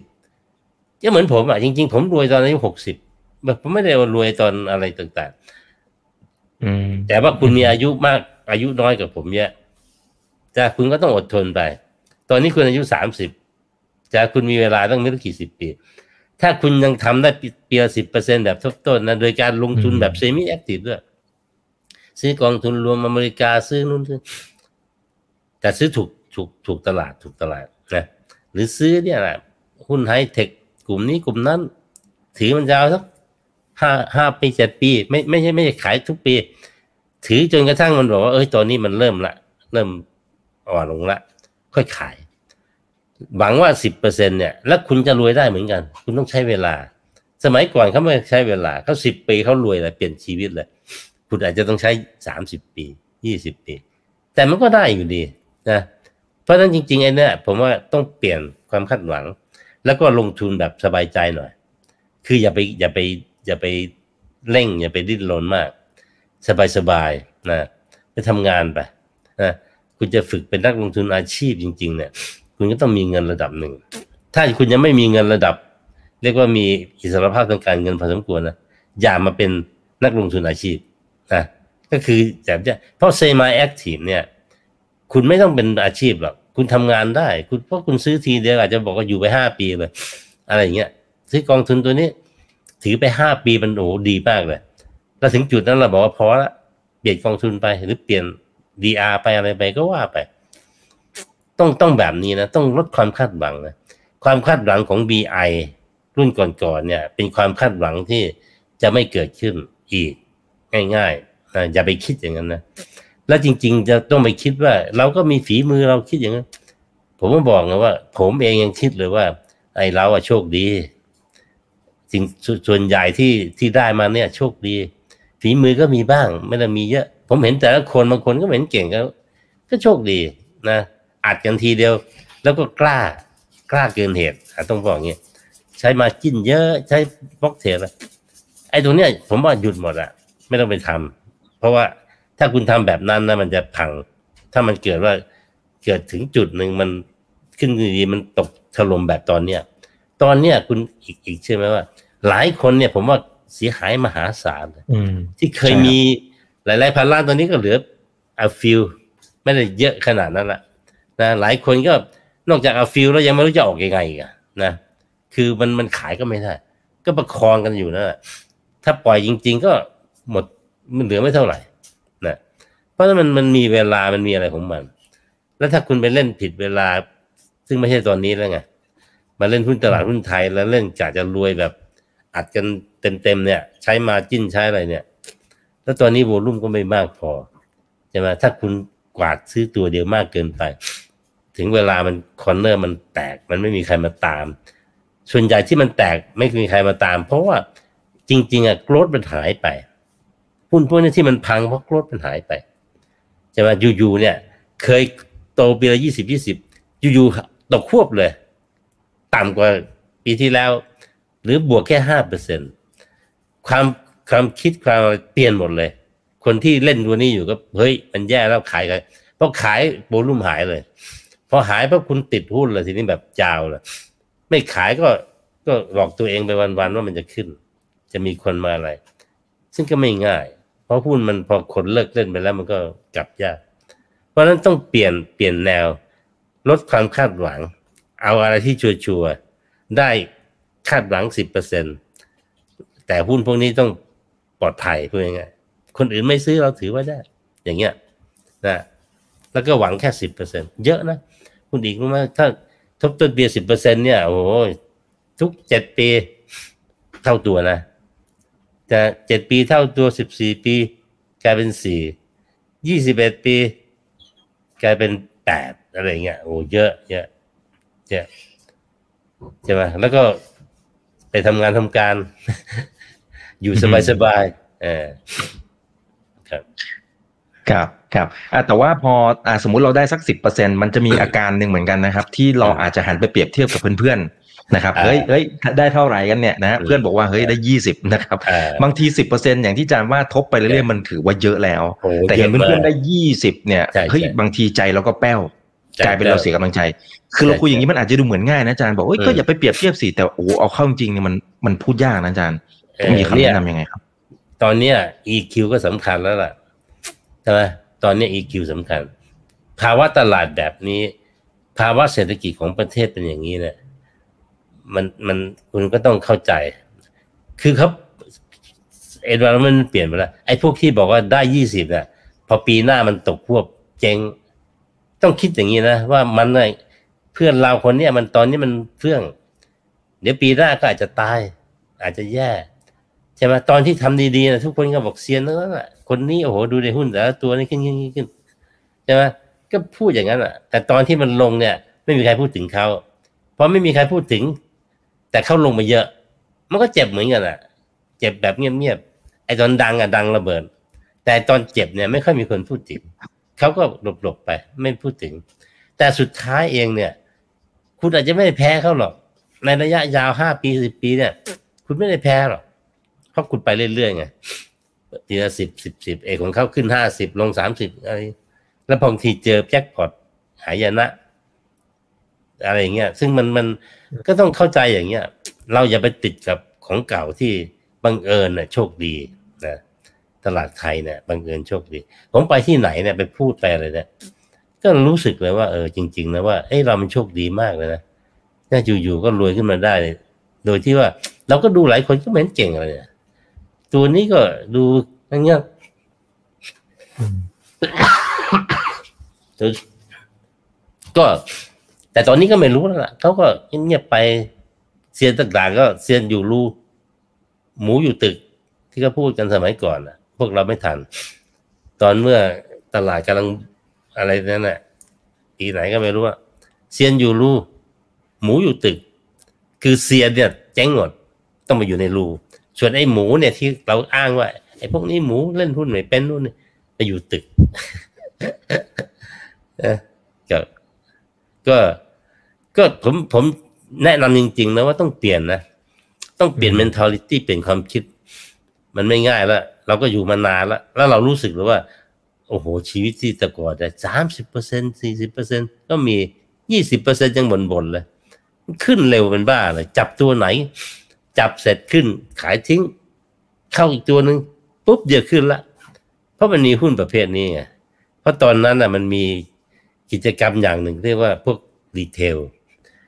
ก็เหมือนผมอะจริงๆผมรวยตอนอายุหกสิบแบบผมไม่ได้ว่ารวยตอนอะไรต่างอืมๆแต่ว่าคุณมีอายุมากอายุน้อยกว่าผมเยอะแต่คุณก็ต้องอดทนไป ตอนนี้คุณอายุสามสิบแต่คุณมีเวลาตั้งไม่รู้กี่สิบปี ถ้าคุณยังทำได้ปีปีละสิบเปอร์เซ็นแบบทบต้นนะโดยการลงทุนแบบ semi-active ด้วย ซื้อกองทุนรวมอเมริกาซื้อนู่นซื้อแต่ซื้อถูกถูกถูกตลาดถูกตลาดนะหรือซื้อเนี่ยแหละหุ้นไฮเทคกลุ่มนี้กลุ่มนั้น ถือมันยาวสักห้าห้าปีเจ็ดปี ไม่ไม่ใช่ไม่ใช่ขายทุกปี ถือจนกระทั่งมันบอกว่าเอ้ยตอนนี้มันเริ่มละ เริ่มอ่อนลงละ ค่อยขาย หวังว่าสิบเปอร์เซ็นเนี่ยแล้วคุณจะรวยได้เหมือนกัน คุณต้องใช้เวลา สมัยก่อนเขาไม่ใช้เวลาเขาสิบปีเขารวยเลยเปลี่ยนชีวิตเลย คุณอาจจะต้องใช้สามสิบปียี่สิบปี แต่มันก็ได้อยู่ดีนะเพราะฉะนั้นจริงๆไอ้นี่ผมว่าต้องเปลี่ยนความคาดหวัง แล้วก็ลงทุนแบบสบายใจหน่อย คืออย่าไปอย่าไปอย่าไปเร่ง อย่าไปดิ้นรนมาก สบายๆนะไปทำงานไปนะคุณจะฝึกเป็นนักลงทุนอาชีพจริง ๆ เนี่ย คุณก็ต้องมีเงินระดับหนึ่ง ถ้าคุณยังไม่มีเงินระดับ เรียกว่ามีอิสรภาพทางการเงินพอสมควรนะอย่ามาเป็นนักลงทุนอาชีพนะก็คือแบบเนี้เพราะเซมาแอคทีฟเนี่ย คุณไม่ต้องเป็นอาชีพหรอกคุณทำงานได้ คุณเพราะคุณซื้อทีเดียวอาจจะบอกว่าอยู่ไปห้าปีเลย อะไรอย่างเงี้ยซื้อกองทุนตัวนี้ ถือไปห้าปีมันโอ้ดีมากเลยแล้วถึงจุดนั้นเราบอกว่าพอละเปลี่ยนกองทุนไปหรือเปลี่ยน DR ไปอะไรไปก็ว่าไป ต้องต้องแบบนี้นะ ต้องลดความคาดหวังนะความคาดหวังของ BI รุ่นก่อนๆเนี่ย เป็นความคาดหวังที่จะไม่เกิดขึ้นอีกง่ายๆนะอย่าไปคิดอย่างนั้นนะแล้วจริง ๆ จะต้องไปคิดว่า เราก็มีฝีมือเราคิดอย่างนั้นผมก็บอกนะว่า ผมเองยังคิดเลยว่า ไอ้เราอะโชคดีจริงส่วนใหญ่ที่ที่ได้มาเนี่ย โชคดี ฝีมือก็มีบ้าง ไม่ได้มีเยอะ ผมเห็นแต่ละคนบางคนก็เห็นเก่งก็ก็โชคดีนะ อัดกันทีเดียว แล้วก็กล้ากล้าเกินเหตุอะต้องบอกอย่างงี้ใช้มาจิ้นเยอะใช้บล็อกเทรดอะไอ้ตรงเนี้ย ผมว่าหยุดหมดอะไม่ต้องไปทำเพราะว่าถ้าคุณทำแบบนั้นนะมันจะพัง ถ้ามันเกิดว่าเกิดถึงจุดหนึ่งมันขึ้นดีๆมันตกถล่มแบบตอนเนี้ยตอนเนี้ยคุณอีกอีกใช่ไหมว่า หลายคนเนี่ย ผมว่าเสียหายมหาศาลเลยอืมที่เคยใช่ครับมีหลายๆพันล้านตอนนี้ก็เหลืออาฟิลไม่ได้เยอะขนาดนั้นละ นะหลายคนก็นอกจากเอาฟิลแล้วยังไม่รู้จะออกยังไงอีกอะนะคือมันมันขายก็ไม่ได้ก็ประคองกันอยู่นะถ้าปล่อยจริง ๆ ก็หมดมันเหลือไม่เท่าไหร่นะเพราะฉะนั้นมันมันมีเวลามันมีอะไรของมัน แล้วถ้าคุณไปเล่นผิดเวลา ซึ่งไม่ใช่ตอนนี้แล้วไงมาเล่นหุ้นตลาดหุ้นไทยแล้วเล่นกะจะรวยแบบ อัดกันเต็มๆเนี่ย ใช้มาจิ้นใช้อะไรเนี่ย แล้วตอนนี้โวลุ่มก็ไม่มากพอใช่ไหมถ้าคุณกวาดซื้อตัวเดียวมากเกินไป ถึงเวลามันคอนเนอร์มันแตก มันไม่มีใครมาตาม ส่วนใหญ่ที่มันแตกไม่มีใครมาตาม เพราะว่าจริง ๆอะโกรดมันหายไปหุ้นพวกนี้ที่มันพังเพราะโกรดมันหายไปใช่ไหมอยู่ๆเนี่ย เคยโตปีละยี่สิบยี่สิบอยู่ๆตกควบเลย ต่ำกว่าปีที่แล้ว หรือบวกแค่ห้าเปอร์เซ็นความความคิดความเปลี่ยนหมดเลย คนที่เล่นตัวนี้อยู่ก็ เฮ้ย มันแย่แล้วขายกันเพราะขายโวลุ่มหายเลย พอหายเพราะคุณติดหุ้นเลยทีนี้แบบจาวเลยไม่ขายก็ก็หลอกตัวเองไปวันๆว่ามันจะขึ้น จะมีคนมาอะไร ซึ่งก็ไม่ง่าย เพราะหุ้นมันพอคนเลิกเล่นไปแล้วมันก็กลับยาก เพราะนั้นต้องเปลี่ยนเปลี่ยนแนว ลดความคาดหวัง เอาอะไรที่ชัวร์ๆได้คาดหวังสิบเปอร์เซ็นแต่หุ้นพวกนี้ต้องปลอดภัยพูดง่ายๆคนอื่นไม่ซื้อเราถือไว้ได้ อย่างเงี้ยนะแล้วก็หวังแค่สิบเปอร์เซ็นเยอะนะ คุณอีกรู้ไหมถ้าทบต้นเบียร์สิบเปอร์เซ็นเนี่ย โอ้โหทุกเจ็ดปี เท่าตัวนะจะเจ็ดปีเท่าตัวสิบสี่ปี กลายเป็นสี่ยี่สิบเอ็ดปี กลายเป็นแปดอะไรเงี้ยโอ้เยอะเยอะเยอะใช่ไหมแล้วก็ไปทำงานทำการ อยู่สบายสบายเออครับ ครับครับอะแต่ว่าพออะสมมุติเราได้สักสิบเปอร์เซ็นมันจะมีอาการหนึ่งเหมือนกันนะครับ ที่เราอาจจะหันไปเปรียบเทียบกับเพื่อนๆนะครับอ่าเฮ้ยเฮ้ยได้เท่าไหร่กันเนี่ยนะฮะอืมเพื่อนบอกว่าเฮ้ยได้ยี่สิบนะครับอ่าบางทีสิบเปอร์เซ็นอย่างที่อาจารย์ว่าทบไปเรื่อยๆมันถือว่าเยอะแล้วโอ้แต่เห็นยะมากเพื่อนๆได้ยี่สิบเนี่ยใช่เฮ้ยใช่บางทีใจเราก็แป้วใช่กลายเป็นเราเสียกำลังใจ คือเราคุยอย่างนี้มันอาจจะดูเหมือนง่ายนะอาจารย์บอกเอ้ยอืมก็อย่าไปเปรียบเทียบสิแต่โอ้โหเอาเข้าจริงๆเนี่ยมันมันพูดยากนะอาจารย์ต้องมีคำเนี่ยแนะนำยังไงครับ ตอนเนี้ย EQ ก็สำคัญแล้วล่ะ ใช่ไหมตอนนี้ EQ สำคัญ ภาวะตลาดแบบนี้ ภาวะเศรษฐกิจของประเทศเป็นอย่างนี้เนี่ยมันมันคุณก็ต้องเข้าใจ คือเขาเอ็นวาร์มันเปลี่ยนไปแล้วไอ้พวกที่บอกว่าได้ยี่สิบเนี่ยพอปีหน้ามันตกควบเจ๊งต้องคิดอย่างนี้นะ ว่ามันเนี่ยเพื่อนเราคนเนี้ยมันตอนนี้มันเฟื่อง เดี๋ยวปีหน้าก็อาจจะตาย อาจจะแย่ ใช่ไหมตอนที่ทำดีๆนะทุกคนก็บอกเซียนแล้วน่ะ คนนี้โอ้โหดูในหุ้นแต่ละตัวนี่ขึ้นขึ้นขึ้นขึ้นใช่ไหมก็พูดอย่างนั้นอะ แต่ตอนที่มันลงเนี่ย ไม่มีใครพูดถึงเขาเพราะไม่มีใครพูดถึง แต่เขาลงมาเยอะ มันก็เจ็บเหมือนกันอะ เจ็บแบบเงียบๆไอ้ตอนดังอะดังระเบิด แต่ตอนเจ็บเนี่ย ไม่ค่อยมีคนพูดถึงเขาก็หลบๆไป ไม่พูดถึง แต่สุดท้ายเองเนี่ย คุณอาจจะไม่ได้แพ้เขาหรอก ในระยะยาวห้าปีสิบปีเนี่ย คุณไม่ได้แพ้หรอกเพราะคุณไปเรื่อยๆไง ทีละสิบสิบสิบเอกของเขาขึ้นห้าสิบลงสามสิบอะไรแล้วบางทีเจอแจ็คพอตหายนะ อะไรอย่างเงี้ย ซึ่งมันมันก็ต้องเข้าใจอย่างเงี้ย เราอย่าไปติดกับของเก่าที่บังเอิญน่ะ โชคดีนะตลาดไทยเนี่ยบังเอิญโชคดี ผมไปที่ไหนเนี่ยไปพูดไปอะไรเนี่ยก็รู้สึกเลยว่าเออจริง ๆ นะว่าเอ้เรามันโชคดีมากเลยนะถ้าอยู่ๆก็รวยขึ้นมาได้ โดยที่ว่า เราก็ดูหลายคนก็ไม่เห็นเก่งอะไรเนี่ย ตัวนี้ก็ดูอย่างเงี้ยก็แต่ตอนนี้ก็ไม่รู้แล้วล่ะเขาก็เงียบไปเซียนต่างๆก็เซียนอยู่รูหมูอยู่ตึก ที่เขาพูดกันสมัยก่อนนะพวกเราไม่ทัน ตอนเมื่อตลาดกำลังอะไรนั่นแหละปีไหนก็ไม่รู้ว่าเซียนอยู่รูหมูอยู่ตึก คือเซียนเนี่ยเจ๊งหมดต้องมาอยู่ในรู ส่วนไอ้หมูเนี่ยที่เราอ้างว่าไอ้พวกนี้หมูเล่นหุ้นไม่เป็นนู่นนี่ไปอยู่ตึกเก็ก็ก็ผมผมแนะนำจริง ๆ นะว่าต้องเปลี่ยนนะ ต้องเปลี่ยน mentality เปลี่ยนความคิด มันไม่ง่ายแล้วเราก็อยู่มานานแล้วแล้วเรารู้สึกเลยว่า โอ้โห ชีวิตที่แต่ก่อนแต่สามสิบเปอร์เซ็นสี่สิบเปอร์เซ็นก็มียี่สิบเปอร์เซ็นยังบ่นๆเลย ขึ้นเร็วเป็นบ้าเลย จับตัวไหน จับเสร็จขึ้น ขายทิ้ง เข้าอีกตัวหนึ่งปุ๊บเดียวขึ้นละ เพราะมันมีหุ้นประเภทนี้ไงเพราะตอนนั้นน่ะมันมีกิจกรรมอย่างหนึ่งเรียกว่าพวก retail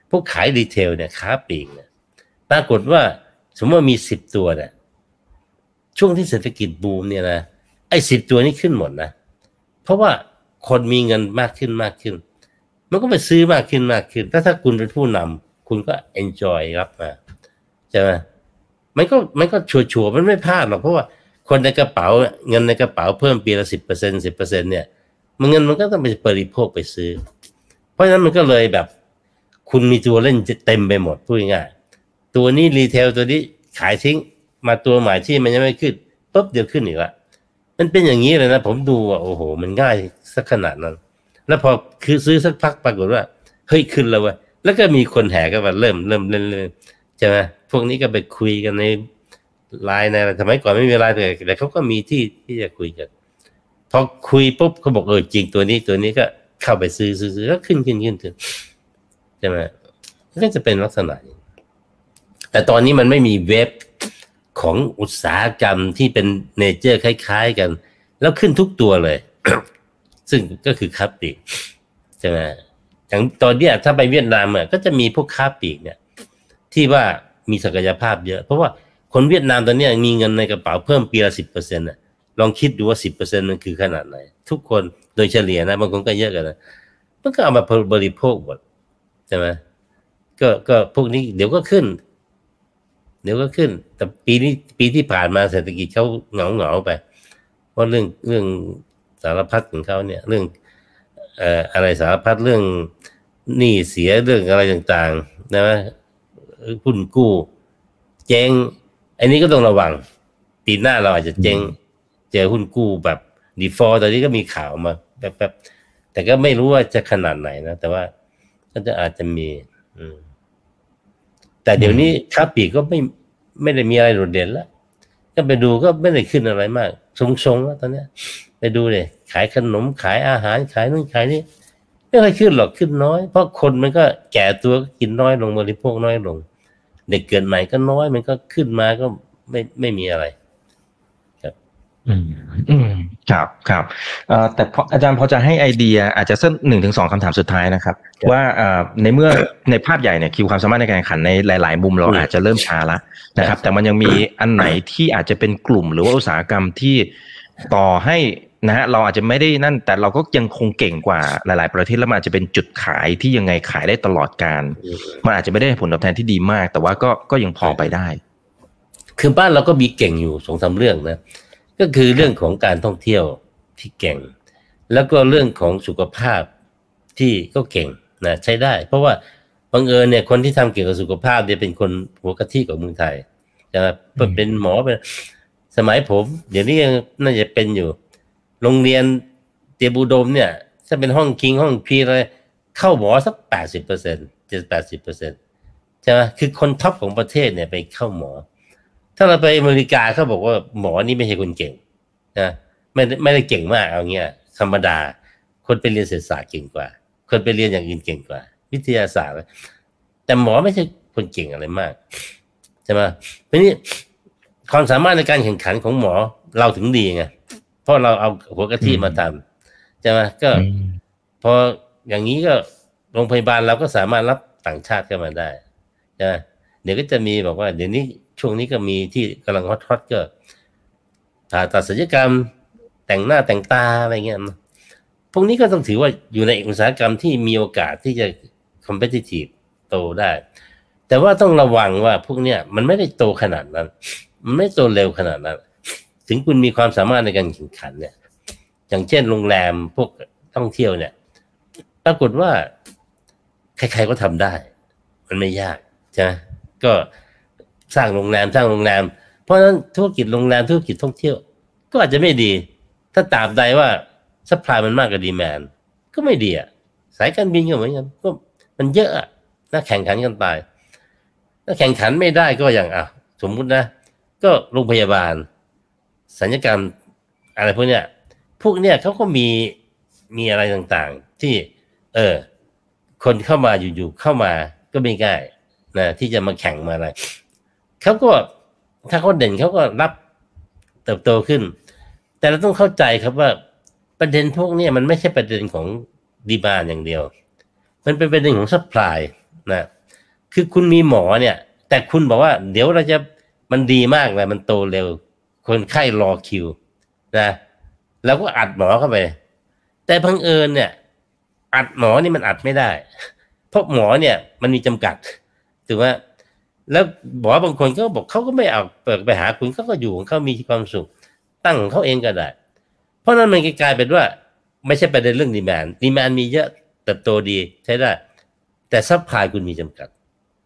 พวกขาย retail เนี่ยค้าปลีกเนี่ยปรากฏว่าสมมติว่ามีสิบตัวเนี่ยช่วงที่เศรษฐกิจบูมเนี่ยนะไอ้สิบตัวนี้ขึ้นหมดนะ เพราะว่าคนมีเงินมากขึ้นมากขึ้น มันก็ไปซื้อมากขึ้นมากขึ้น ถ้าถ้าคุณเป็นผู้นำคุณคุณก็ enjoy รับมา ใช่ไหมมันก็มันก็ชัวร์ๆมันไม่พลาดหรอกเพราะว่าคนในกระเป๋าเงินในกระเป๋าเพิ่มปีละสิบเปอร์เซ็นสิบเปอร์เซ็นเนี่ยมันเงินมันก็ต้องไปบริโภคไปซื้อ เพราะฉะนั้นมันก็เลยแบบ คุณมีตัวเล่นเต็มไปหมดพูดง่ายตัวนี้รีเทลตัวนี้ขายทิ้งมาตัวใหม่ที่มันยังไม่ขึ้นปุ๊บเดี๋ยวขึ้นอีกละมันเป็นอย่างนี้เลยนะ ผมดูว่าโอ้โห มันง่ายสักขนาดนั้น แล้วพอคือซื้อสักพักปรากฏว่าเฮ้ยขึ้นแล้วเว้ยแล้วก็มีคนแห่กันมาเริ่มเริ่มเล่นเล่น ช่ไหมพวกนี้ก็ไปคุยกันในไลน์ในสมัยก่อนไม่มีไลน์แต่แต่เขาก็มีที่ที่จะคุยกันพอคุยปุ๊บเขาบอกเออจริงตัวนี้ตัวนี้ก็เข้าไปซื้อซื้อซื้อก็ขึ้นขึ้นขึ้นขึ้นใช่ไหมก็จะเป็นลักษณะนี้แต่ตอนนี้มันไม่มีเว็บของอุตสาหกรรมที่เป็นnature คล้าย ๆ กัน แล้วขึ้นทุกตัวเลย ซึ่งก็คือค้าปลีกใช่ไหมอย่างตอนเนี้ยถ้าไปเวียดนามอะก็จะมีพวกค้าปลีกเนี่ย ที่ว่ามีศักยภาพเยอะ เพราะว่าคนเวียดนามตอนนี้มีเงินในกระเป๋าเพิ่มปีละสิบเปอร์เซ็นต์อะลองคิดดูว่าสิบเปอร์เซ็นต์มันคือขนาดไหน ทุกคนโดยเฉลี่ยนะบางคนก็เยอะกันนะมันก็เอามาบริโภคหมดใช่ไหมก็ก็พวกนี้เดี๋ยวก็ขึ้น เดี๋ยวก็ขึ้น แต่ปีนี้ปีที่ผ่านมาเศรษฐกิจเขาเหงาเหงาไปเพราะเรื่องเรื่องสารพัดของเขาเนี่ย เรื่องเอ่ออะไรสารพัดเรื่องหนี้เสียเรื่องอะไรต่างๆนะ หุ้นกู้ เจ๊ง อันนี้ก็ต้องระวัง ปีหน้าเราอาจจะเจ๊ง เจอหุ้นกู้แบบดีฟอลตอนนี้ก็มีข่าวมาแบบๆแต่ก็ไม่รู้ว่าจะขนาดไหนนะ แต่ว่าก็จะอาจจะมี อืม แต่เดี๋ยวนี้ค้าปลีกก็ไม่ไม่ได้มีอะไรโดดเด่นแล้ว ก็ไปดูก็ไม่ได้ขึ้นอะไรมากทรงๆแล้วตอนเนี้ยไปดูเลยขายขนมขายอาหารขายนู่นขายนี่ไม่ค่อยขึ้นหรอกขึ้นน้อย เพราะคนมันก็แก่ตัวก็กินน้อยลงบริโภคน้อยลง เด็กเกิดใหม่ก็น้อยมันก็ขึ้นมาก็ไม่ไม่มีอะไรอืมอืมครับครับเอ่อแต่พออาจารย์พอจะให้ไอเดีย อาจจะสักหนึ่งถึงสองคำถามสุดท้ายนะครับครับว่าเอ่อในเมื่อในภาพใหญ่เนี่ยคิวความสามารถในการแข่งขันในหลาย ๆ มุมเราอืมอาจจะเริ่มช้าละนะครับครับ แต่มันยังมีอันไหนที่อาจจะเป็นกลุ่มหรือว่าอุตสาหกรรมที่ต่อให้ นะฮะเราอาจจะไม่ได้นั่นแต่เราก็ยังคงเก่งกว่าหลาย ๆ ประเทศแล้วมันอาจจะเป็นจุดขายที่ยังไงขายได้ตลอดการมันอาจจะไม่ได้ผลตอบแทนที่ดีมาก แต่ว่าก็ก็ยังพอไปได้ คือบ้านเราก็มีเก่งอยู่สองสาเรื่องนะ ก็คือเรื่องของการท่องเที่ยวที่เก่ง แล้วก็เรื่องของสุขภาพที่ก็เก่งนะใช้ได้ เพราะว่าบังเอิญเนี่ยคนที่ทำเกี่ยวกับสุขภาพเนี่ยเป็นคนหัวกะทิของเมืองไทยนะครับอืมเป็นหมอเป็นสมัยผม เดี๋ยวนี้ยังน่าจะเป็นอยู่ โรงเรียนเตรียมอุดมเนี่ย ถ้าเป็นห้อง king ห้องพีอะไรเข้าหมอสักแปดสิบเปอร์เซ็นต์เจ็ดแปดสิบเปอร์เซ็นต์ใช่ไหมคือคน top ของประเทศเนี่ยไปเข้าหมอ ถ้าเราไปอเมริกาเขาบอกว่าหมอนี่ไม่ใช่คนเก่งนะไม่ไม่ได้เก่งมากเอาเงี้ยธรรมดา คนไปเรียนเศรษฐศาสตร์เก่งกว่า คนไปเรียนอย่างอื่นเก่งกว่า วิทยาศาสตร์ แต่หมอไม่ใช่คนเก่งอะไรมากใช่ไหมเพราะนี้ความสามารถในการแข่งขันของหมอเราถึงดีไง เพราะเราเอาหัวกะทิอืมมาทำใช่ไหมก็พออย่างนี้ก็โรงพยาบาลเราก็สามารถรับต่างชาติเข้ามาได้นะเดี๋ยวก็จะมีบอกว่า เดี๋ยวนี้ช่วงนี้ก็มีที่กำลังฮอตฮอตก็ผ่าตัดศัลยกรรมแต่งหน้าแต่งตาอะไรเงี้ยนะพวกนี้ก็ต้องถือว่าอยู่ในอุตสาหกรรมที่มีโอกาสที่จะ competitive โตได้ แต่ว่าต้องระวังว่าพวกเนี้ยมันไม่ได้โตขนาดนั้น มันไม่โตเร็วขนาดนั้น ถึงคุณมีความสามารถในการแข่งขันเนี่ย อย่างเช่นโรงแรมพวกท่องเที่ยวเนี่ย ปรากฏว่าใครๆก็ทำได้ มันไม่ยากใช่ไหมก็สร้างโรงแรมสร้างโรงแรม เพราะฉะนั้นธุรกิจโรงแรมธุรกิจท่องเที่ยว ก็อาจจะไม่ดี ถ้าตราบใดว่าสป라이มันมากกว่าดีแมนก็ไม่ดีอะสายการบินก็เหมือนกันก็มันเยอะอะน่าแข่งขันกันไปถ้าแข่งขันไม่ได้ก็อย่างอะสมมุตินะ ก็โรงพยาบาล ศัลยกรรมอะไรพวกเนี้ย พวกเนี้ยเขาก็มีมีอะไรต่างๆ ที่ เออ คนเข้ามาอยู่ๆเข้ามาก็ไม่ง่ายนะที่จะมาแข่งมาอะไรเขาก็ถ้าเขาเด่นเขาก็รับเติบโตขึ้น แต่เราต้องเข้าใจครับว่าประเด็นพวกเนี้ยมันไม่ใช่ประเด็นของ demand อย่างเดียว มันเป็นประเด็นของ supply นะ คือคุณมีหมอเนี่ย แต่คุณบอกว่า เดี๋ยวเราจะมันดีมากเลยมันโตเร็ว คนไข้รอคิวนะแล้วก็อัดหมอเข้าไป แต่พังเอิญเนี่ย อัดหมอนี่มันอัดไม่ได้ เพราะหมอเนี่ย มันมีจำกัดถูกไหมแล้วบอบางคนก็บอกเขาก็ไม่เอาเปิดไปหาคุณเขาก็อยู่ของเขามีความสุข ตั้งของเขาเองก็ได้ เพราะนั้นมันกลายเป็นว่า ไม่ใช่ประเด็นเรื่องดีแมนดีแมนมีเยอะเติบโตดีใช้ได้ แต่ supply คุณมีจำกัด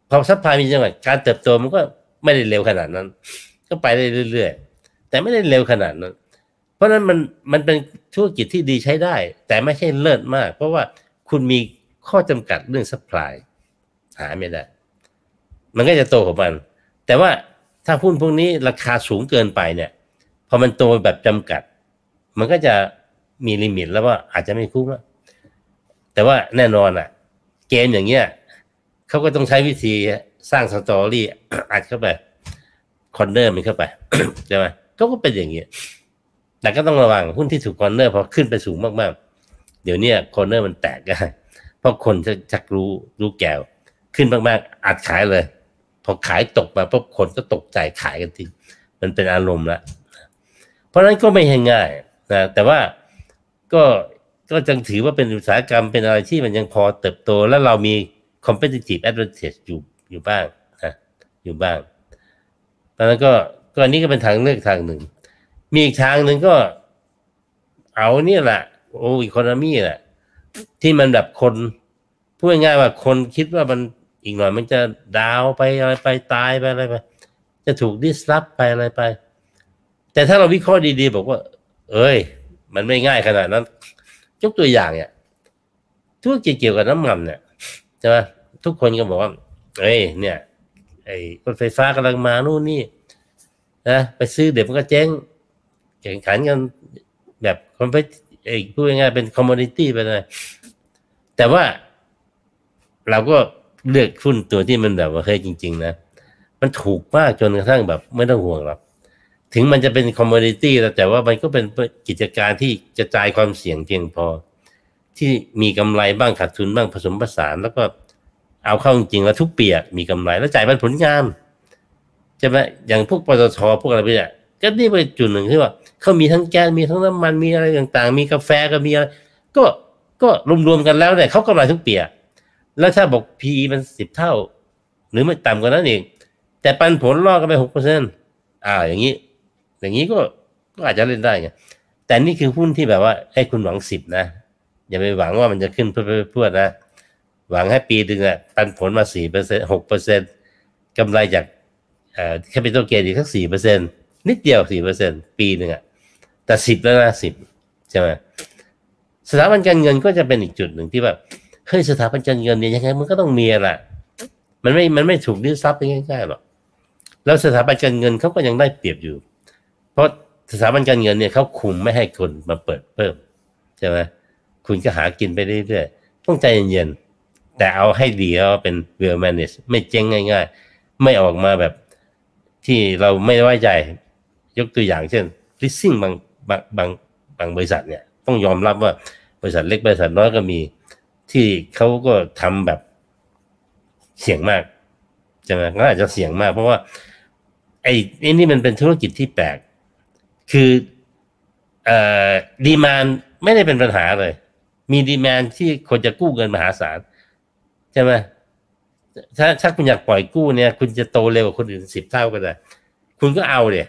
พอ supply มีจำกัดการเติบโตมันก็ไม่ได้เร็วขนาดนั้น ก็ไปได้เรื่อยๆ แต่ไม่ได้เร็วขนาดนั้น เพราะนั้นมันมันเป็นธุรกิจที่ดีใช้ได้ แต่ไม่ใช่เลิศมาก เพราะว่าคุณมีข้อจำกัดเรื่อง supply หาไม่ได้ มันก็จะโตของมัน แต่ว่าถ้าหุ้นพวกนี้ราคาสูงเกินไปเนี่ย พอมันโตแบบจำกัด มันก็จะมี limit แล้วว่าอาจจะไม่คุ้มแล้วแต่ว่าแน่นอนอะ เกมอย่างเงี้ยเขาก็ต้องใช้วิธีสร้าง story อัดเข้าไป corner มันเข้าไปใช่ไหม ก็เป็นอย่างเงี้ยแต่ก็ต้องระวังหุ้นที่ถูก corner พอขึ้นไปสูงมากๆ เดี๋ยวนี้ corner มันแตกได้เพราะคนจะจักรู้รู้แกว ขึ้นมากๆอัดขายเลย พอขายตกมาปุ๊บคนก็ตกใจขายกันทีมันเป็นอารมณ์ละเพราะฉะนั้นก็ไม่ง่ายนะแต่ว่าก็ก็จังถือว่าเป็นอุตสาหกรรมเป็นอะไรที่มันยังพอเติบโต แล้วเรามี competitive advantage อยู่อยู่บ้างนะอยู่บ้างตอนนั้นก็ ก็อันนี้ก็เป็นทางเลือกทางหนึ่ง มีอีกทางหนึ่งก็ เอาเนี่ยแหละโอ้อีโคโนมีแหละที่มันแบบคนพูดง่ายว่าคนคิดว่ามันอีกหน่อยมันจะดาวไปอะไรไปตายไปอะไรไปจะถูกดิสรับไปอะไรไป แต่ถ้าเราวิเคราะห์ดีๆบอกว่า เอ้ย มันไม่ง่ายขนาดนั้นยกตัวอย่างเนี่ยธุรกิจเกี่ยวกับน้ำมันเนี่ยใช่ไหมทุกคนก็บอกว่าเอ้ย เนี่ย ไอ้รถไฟฟ้ากำลังมานู่นนี่ นะไปซื้อเดี๋ยวมันก็เจ๊งแข่งขันกันแบบคอมเพไอ้พูดง่ายๆเป็นคอมมูนิตี้ไปเลยแต่ว่าเราก็เลือกหุ้นตัวที่มันแบบว่าเฮ้ยจริง ๆ นะ มันถูกมากจนกระทั่งแบบ ไม่ต้องห่วงหรอกถึงมันจะเป็น commodity แต่ว่ามันก็เป็นกิจการที่กระจายความเสี่ยงเพียงพอ ที่มีกำไรบ้างขาดทุนบ้างผสมผสาน แล้วก็เอาเข้าจริงๆแล้วทุกปีก็มีกำไรแล้วจ่ายปันผลงาม ใช่ไหมอย่างพวกปตทพวกอะไรไปเนี่ยก็นี่เป็นจุดหนึ่งที่ว่าเขามีทั้งแก๊สมีทั้งน้ำมันมีอะไรต่างๆ มีกาแฟก็มีอะไรก็ก็รวมๆกันแล้วเนี่ยเขากำไรทุกปีแล้วถ้าบอก PE มันสิบเท่า หรือไม่ต่ำกว่านั้นเองแต่ปันผลล่อกันไปหกเปอร์เซ็นต์อ่าอย่างนี้ อย่างนี้ก็ก็อาจจะเล่นได้ไงแต่นี่คือหุ้นที่แบบว่าให้คุณหวังสิบนะ อย่าไปหวังว่ามันจะขึ้นพรวดๆนะ หวังให้ปีหนึ่งอะปันผลมาสี่เปอร์เซ็นต์หกเปอร์เซ็นต์กำไรจาก เอ่อ capital gain อีกสักสี่เปอร์เซ็นต์นิดเดียวสี่เปอร์เซ็นต์ปีหนึ่งอะแต่สิบแล้วนะสิบใช่ไหมสถาบันการเงินก็จะเป็นอีกจุดหนึ่งที่แบบเฮ้ยสถาบันการเงินเนี่ยยังไงมันก็ต้องมีแหละมันไม่มันไม่ถูกดิ้นซับไปง่ายๆหรอกแล้วสถาบันการเงินเขาก็ยังได้เปรียบอยู่ เพราะสถาบันการเงินเนี่ยเขาคุมไม่ให้คนมาเปิดเพิ่มใช่ไหมคุณก็หากินไปเรื่อยๆต้องใจเย็นๆแต่เอาให้ดีแล้วเป็น well managed ไม่เจ๊งง่าย ๆ ไม่ออกมาแบบ ที่เราไม่ไว้ใจ ยกตัวอย่างเช่น leasing บางบางบางบางบริษัทเนี่ย ต้องยอมรับว่าบริษัทเล็กบริษัทน้อยก็มี ที่เขาก็ทำแบบเสี่ยงมากใช่ไหมก็อาจจะเสี่ยงมาก เพราะว่าไอ้นี่มันเป็นธุรกิจที่แปลก คือเอ่อดีมานไม่ได้เป็นปัญหาเลย มีดีมานที่คนจะกู้เงินมหาศาลใช่ไหม ถ้าถ้าคุณอยากปล่อยกู้เนี่ย คุณจะโตเร็วกว่าคนอื่นสิบเท่าก็ได้ คุณก็เอาเนี่ย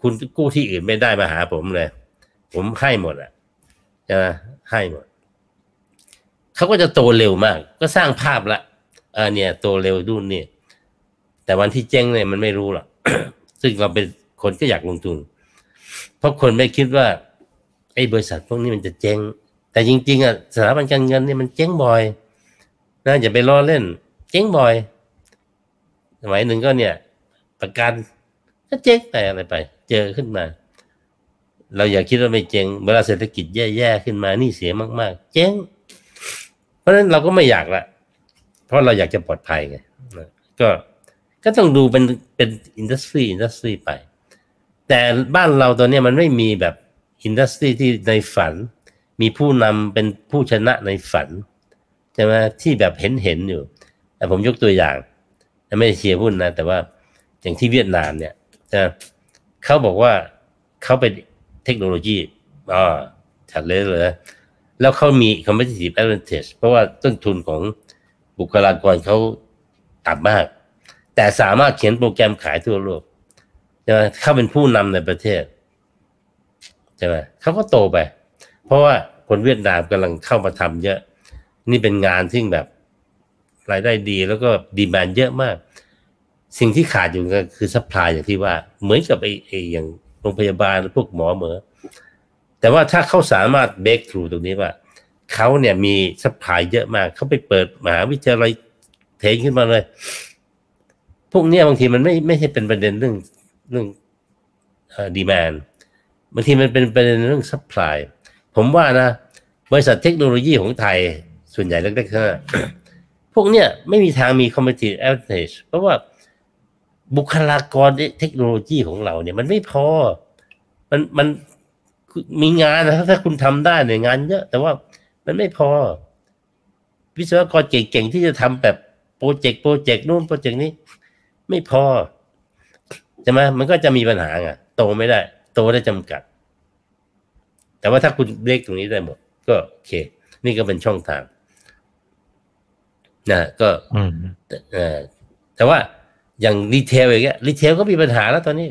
คุณกู้ที่อื่นไม่ได้มาหาผมเลย ผมให้หมดอะใช่ไหมให้หมดเขาก็จะโตเร็วมาก ก็สร้างภาพละเออเนี่ย โตเร็วดุนเนี่ยแต่วันที่เจ๊งเนี่ยมันไม่รู้หรอกซึ่งเราเป็นคนก็อยากลงทุน เพราะคนไม่คิดว่า ไอ้บริษัทพวกนี้มันจะเจ๊งแต่จริง ๆอะสถาบันการเงินเนี่ยมันเจ๊งบ่อยนะอย่าไปล้อเล่น เจ๊งบ่อย สมัยหนึ่งก็เนี่ย ประกันก็เจ๊งแต่อะไรไป เจอขึ้นมา เราอย่าคิดว่าไม่เจ๊งเวลาเศรษฐกิจแย่ๆขึ้นมานี่เสียมากๆ เจ๊ง เพราะฉะนั้นเราก็ไม่อยากละ เพราะเราอยากจะปลอดภัยไงก็ก็ต้องดูเป็นเป็น industry industry ไป แต่บ้านเราตอนนี้มันไม่มีแบบอินดัสทรีที่ในฝัน มีผู้นำเป็นผู้ชนะในฝันใช่ไหมที่แบบเห็นเห็นอยู่ แต่ผมยกตัวอย่างไม่ได้เชียร์หุ้นนะ แต่ว่าอย่างที่เวียดนามเนี่ยนะเขาบอกว่าเขาเป็นเทคโนโลยีอ่าชัดเลยเลย แล้วเขามี competitive advantage เพราะว่าต้นทุนของบุคลากรเขาต่ำมาก แต่สามารถเขียนโปรแกรมขายทั่วโลกใช่ไหมเขาเป็นผู้นำในประเทศใช่ไหมเขาก็โตไป เพราะว่าคนเวียดนามกำลังเข้ามาทำเยอะ นี่เป็นงานที่แบบ รายได้ดีแล้วก็ demand เยอะมาก สิ่งที่ขาดอยู่ก็คือ supply อย่างที่ว่า เหมือนกับไอ้ไอ้อย่างโรงพยาบาลพวกหมอเหมือนแต่ว่าถ้าเขาสามารถ breakthrough ตรงนี้ว่าเขาเนี่ยมี supply เยอะมาก เขาไปเปิดมหาวิทยาลัยเองขึ้นมาเลย พวกเนี้ยบางทีมันไม่ไม่ใช่เป็นประเด็นเรื่องเรื่อง demand บางทีมันเป็นประเด็นเรื่อง supply ผมว่านะ บริษัทเทคโนโลยีของไทยส่วนใหญ่เล็กๆนะ พวกเนี้ยไม่มีทางมี competitive advantage เพราะว่าบุคลากรเทคโนโลยีของเราเนี่ย มันไม่พอ มันมันมีงานนะถ้าคุณทำได้เนี่ยงานเยอะ แต่ว่ามันไม่พอ วิศวกรเก่งๆที่จะทำแบบโปรเจกต์โปรเจกต์นู่นโปรเจกต์นี้ ไม่พอใช่ไหมมันก็จะมีปัญหาไงโตไม่ได้ โตได้จำกัด แต่ว่าถ้าคุณเล็กตรงนี้ได้หมด ก็โอเค นี่ก็เป็นช่องทาง นะก็อืมเออแต่ว่าอย่าง retail อย่างเงี้ย retail ก็มีปัญหาแล้วตอนนี้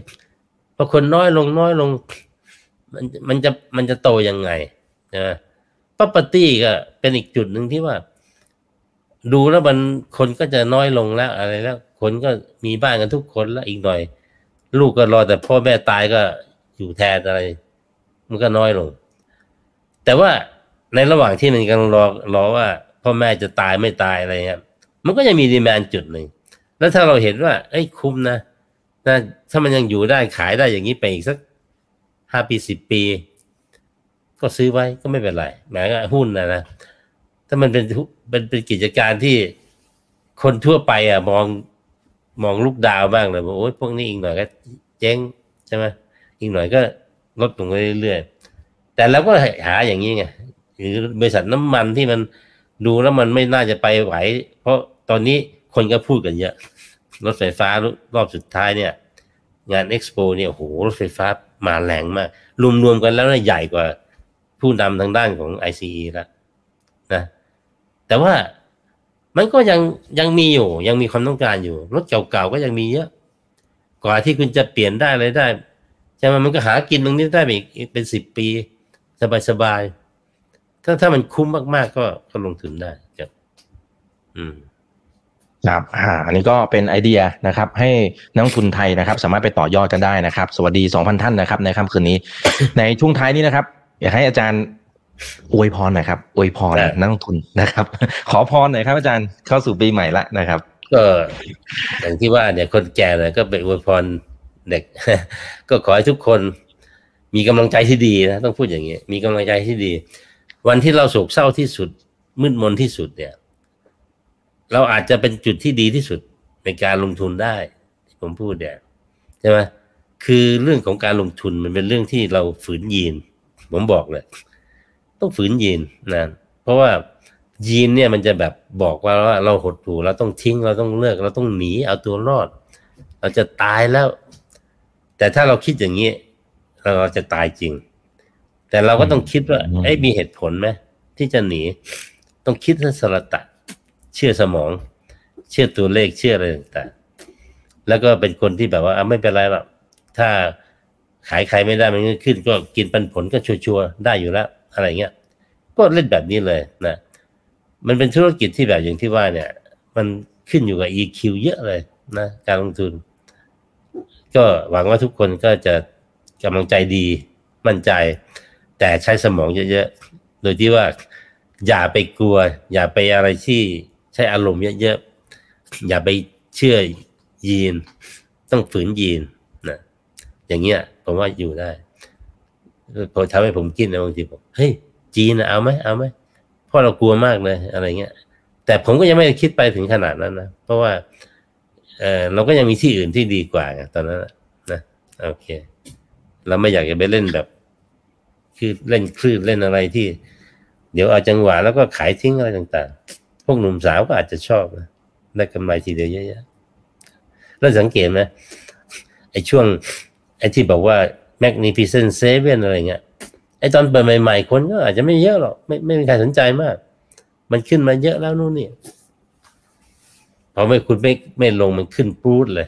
พอคนน้อยลงน้อยลง มันมันจะมันจะโตยังไงนะป r o p e r t y ก็เป็นอีกจุดหนึ่งที่ว่า ดูแล้วมันคนก็จะน้อยลงแล้วอะไรแล้ว คนก็มีบ้านกันทุกคนแล้วอีกหน่อย ลูกก็รอแต่พ่อแม่ตายก็อยู่แทนอะไร มันก็น้อยลง แต่ว่าในระหว่างที่มันกำลังรอรอว่า พ่อแม่จะตายไม่ตายอะไรเงี้ยมันก็ยังมีดีแมนจุดหนึ่ง แล้วถ้าเราเห็นว่าเอ้ยคุ้มนะนะ ถ้ามันยังอยู่ได้ขายได้อย่างนี้ไปอีกสักห้าปีสิบปี ก็ซื้อไว้ก็ไม่เป็นไรแม้ว่าหุ้นนะนะถ้ามันเป็นเป็นเป็นกิจการที่คนทั่วไป อะ มองมองลูกดาวบ้างเลยว่าโอ้ยพวกนี้อีกหน่อยก็เจ๊งใช่ไหมอีกหน่อยก็ลดลงไปเรื่อยๆแต่เราก็หาอย่างนี้ไงหรือบริษัทน้ำมันที่มัน ดูแล้วมันไม่น่าจะไปไหว เพราะตอนนี้คนก็พูดกันเยอะ รถไฟฟ้ารอบสุดท้ายเนี่ย งานเอ็กซ์โปเนี่ยโอ้โหรถไฟฟ้ามาแรงมาก รวมๆกันแล้วนี่ยใหญ่กว่าผู้นำทางด้านของ ICE แล้วนะแต่ว่ามันก็ยังยังมีอยู่ ยังมีความต้องการอยู่ รถเก่าๆก็ยังมีเยอะ กว่าที่คุณจะเปลี่ยนได้อะไรได้ใช่ไหมมันก็หากินตรงนี้ได้อีกเป็นสิบปี สบายๆ ถ้าถ้ามันคุ้มมากๆก็ก็ลงทุนได้ครับอืมครับอ่าอันนี้ก็เป็นไอเดียนะครับ ให้นักลงทุนไทยนะครับ สามารถไปต่อยอดกันได้นะครับ สวัสดี 2,000 ท่านนะครับ ในค่ำคืนนี้ ในช่วงท้ายนี้นะครับ อยากให้อาจารย์อวยพรหน่อยครับอวยพรได้นักลงทุนนะครับ ขอพรหน่อยครับ อาจารย์เข้าสู่ปีใหม่ละนะครับ ก็อย่างที่ว่าเนี่ยคนแก่เนี่ยก็ไปอวยพรเด็ก ก็ขอให้ทุกคนมีกำลังใจที่ดีนะต้องพูดอย่างนี้มีกำลังใจที่ดี วันที่เราโศกเศร้าที่สุด มืดมนที่สุดเนี่ย เราอาจจะเป็นจุดที่ดีที่สุดในการลงทุนได้ที่ผมพูดเนี่ยใช่ไหมคือเรื่องของการลงทุนมันเป็นเรื่องที่เราฝืนยีน ผมบอกเลย ต้องฝืนยีนนะเพราะว่ายีนเนี่ยมันจะแบบบอกว่าเราหดหู่เราต้องทิ้งเราต้องเลิก เราต้องหนีเอาตัวรอด เราจะตายแล้ว แต่ถ้าเราคิดอย่างนี้ เราจะตายจริง แต่เราก็ต้องคิดว่าอืมเอ้ยมีเหตุผลไหมที่จะหนี ต้องคิดให้สระตะ เชื่อสมอง เชื่อตัวเลขเชื่ออะไรต่างๆแล้วก็เป็นคนที่แบบว่าอะไม่เป็นไรหรอกถ้าขายใครไม่ได้มันก็ขึ้น ก็กินปันผลก็ชัวร์ๆได้อยู่แล้ว อะไรเงี้ยก็เล่นแบบนี้เลยนะมันเป็นธุรกิจที่แบบอย่างที่ว่าเนี่ย มันขึ้นอยู่กับ EQ เยอะเลยนะ การลงทุน ก็หวังว่าทุกคนก็จะกำลังใจดีมั่นใจ แต่ใช้สมองเยอะๆ โดยที่ว่าอย่าไปกลัว อย่าไปอะไรที่ใช้อารมณ์เยอะๆ อย่าไปเชื่อยีน ต้องฝืนยีนนะอย่างเงี้ยผมว่าอยู่ได้พอทำให้ผมกินนะบางทีผมเฮ้ยจีนนะเอาไหมเอาไหมเพราะเรากลัวมากเลยอะไรเงี้ย แต่ผมก็ยังไม่คิดไปถึงขนาดนั้นนะเพราะว่าเออเราก็ยังมีที่อื่นที่ดีกว่าตอนนั้นนะโอเค เราไม่อยากจะไปเล่นแบบ คือเล่นคลื่นเล่นอะไรที่ เดี๋ยวเอาจังหวะแล้วก็ขายทิ้งอะไรต่างๆ พวกหนุ่มสาวก็อาจจะชอบนะได้กำไรทีเดียวเยอะๆแล้วสังเกตไหมไอ้ช่วงไอ้ที่บอกว่า Magnificent Seven อะไรเงี้ยไอ้ตอนเปิดใหม่ๆคนก็อาจจะไม่เยอะหรอกไม่ไม่มีใครสนใจมาก มันขึ้นมาเยอะแล้วนู่นนี่พอไม่คุณไม่ไม่ลงมันขึ้นปูดเลย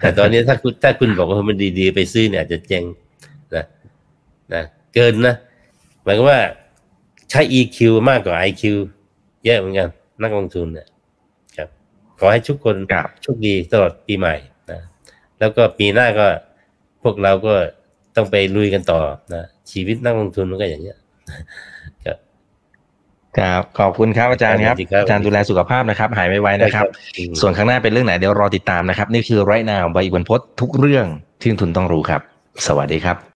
แต่ตอนนี้ถ้าคุณถ้าคุณบอกว่ามันดีๆ ไปซื้อเนี่ยอาจจะเจ๊ง นะเกินนะหมายความว่าใช้ EQ มากกว่า IQ เยอะเหมือนกัน นักลงทุนเนี่ยครับ ขอให้ทุกคนครับโชคดีตลอดปีใหม่นะแล้วก็ปีหน้าก็พวกเราก็ต้องไปลุยกันต่อนะชีวิตนักลงทุนมันก็อย่างเงี้ยครับครับขอบคุณครับอาจารย์ครับสวัสดีครับอาจารย์ดูแลสุขภาพนะครับ หายไวๆนะครับอืมส่วนข้างหน้าเป็นเรื่องไหนเดี๋ยวรอติดตามนะครับ นี่คือไรนาวใบอีกวันพศทุกเรื่องที่นักทุนต้องรู้ครับ สวัสดีครับ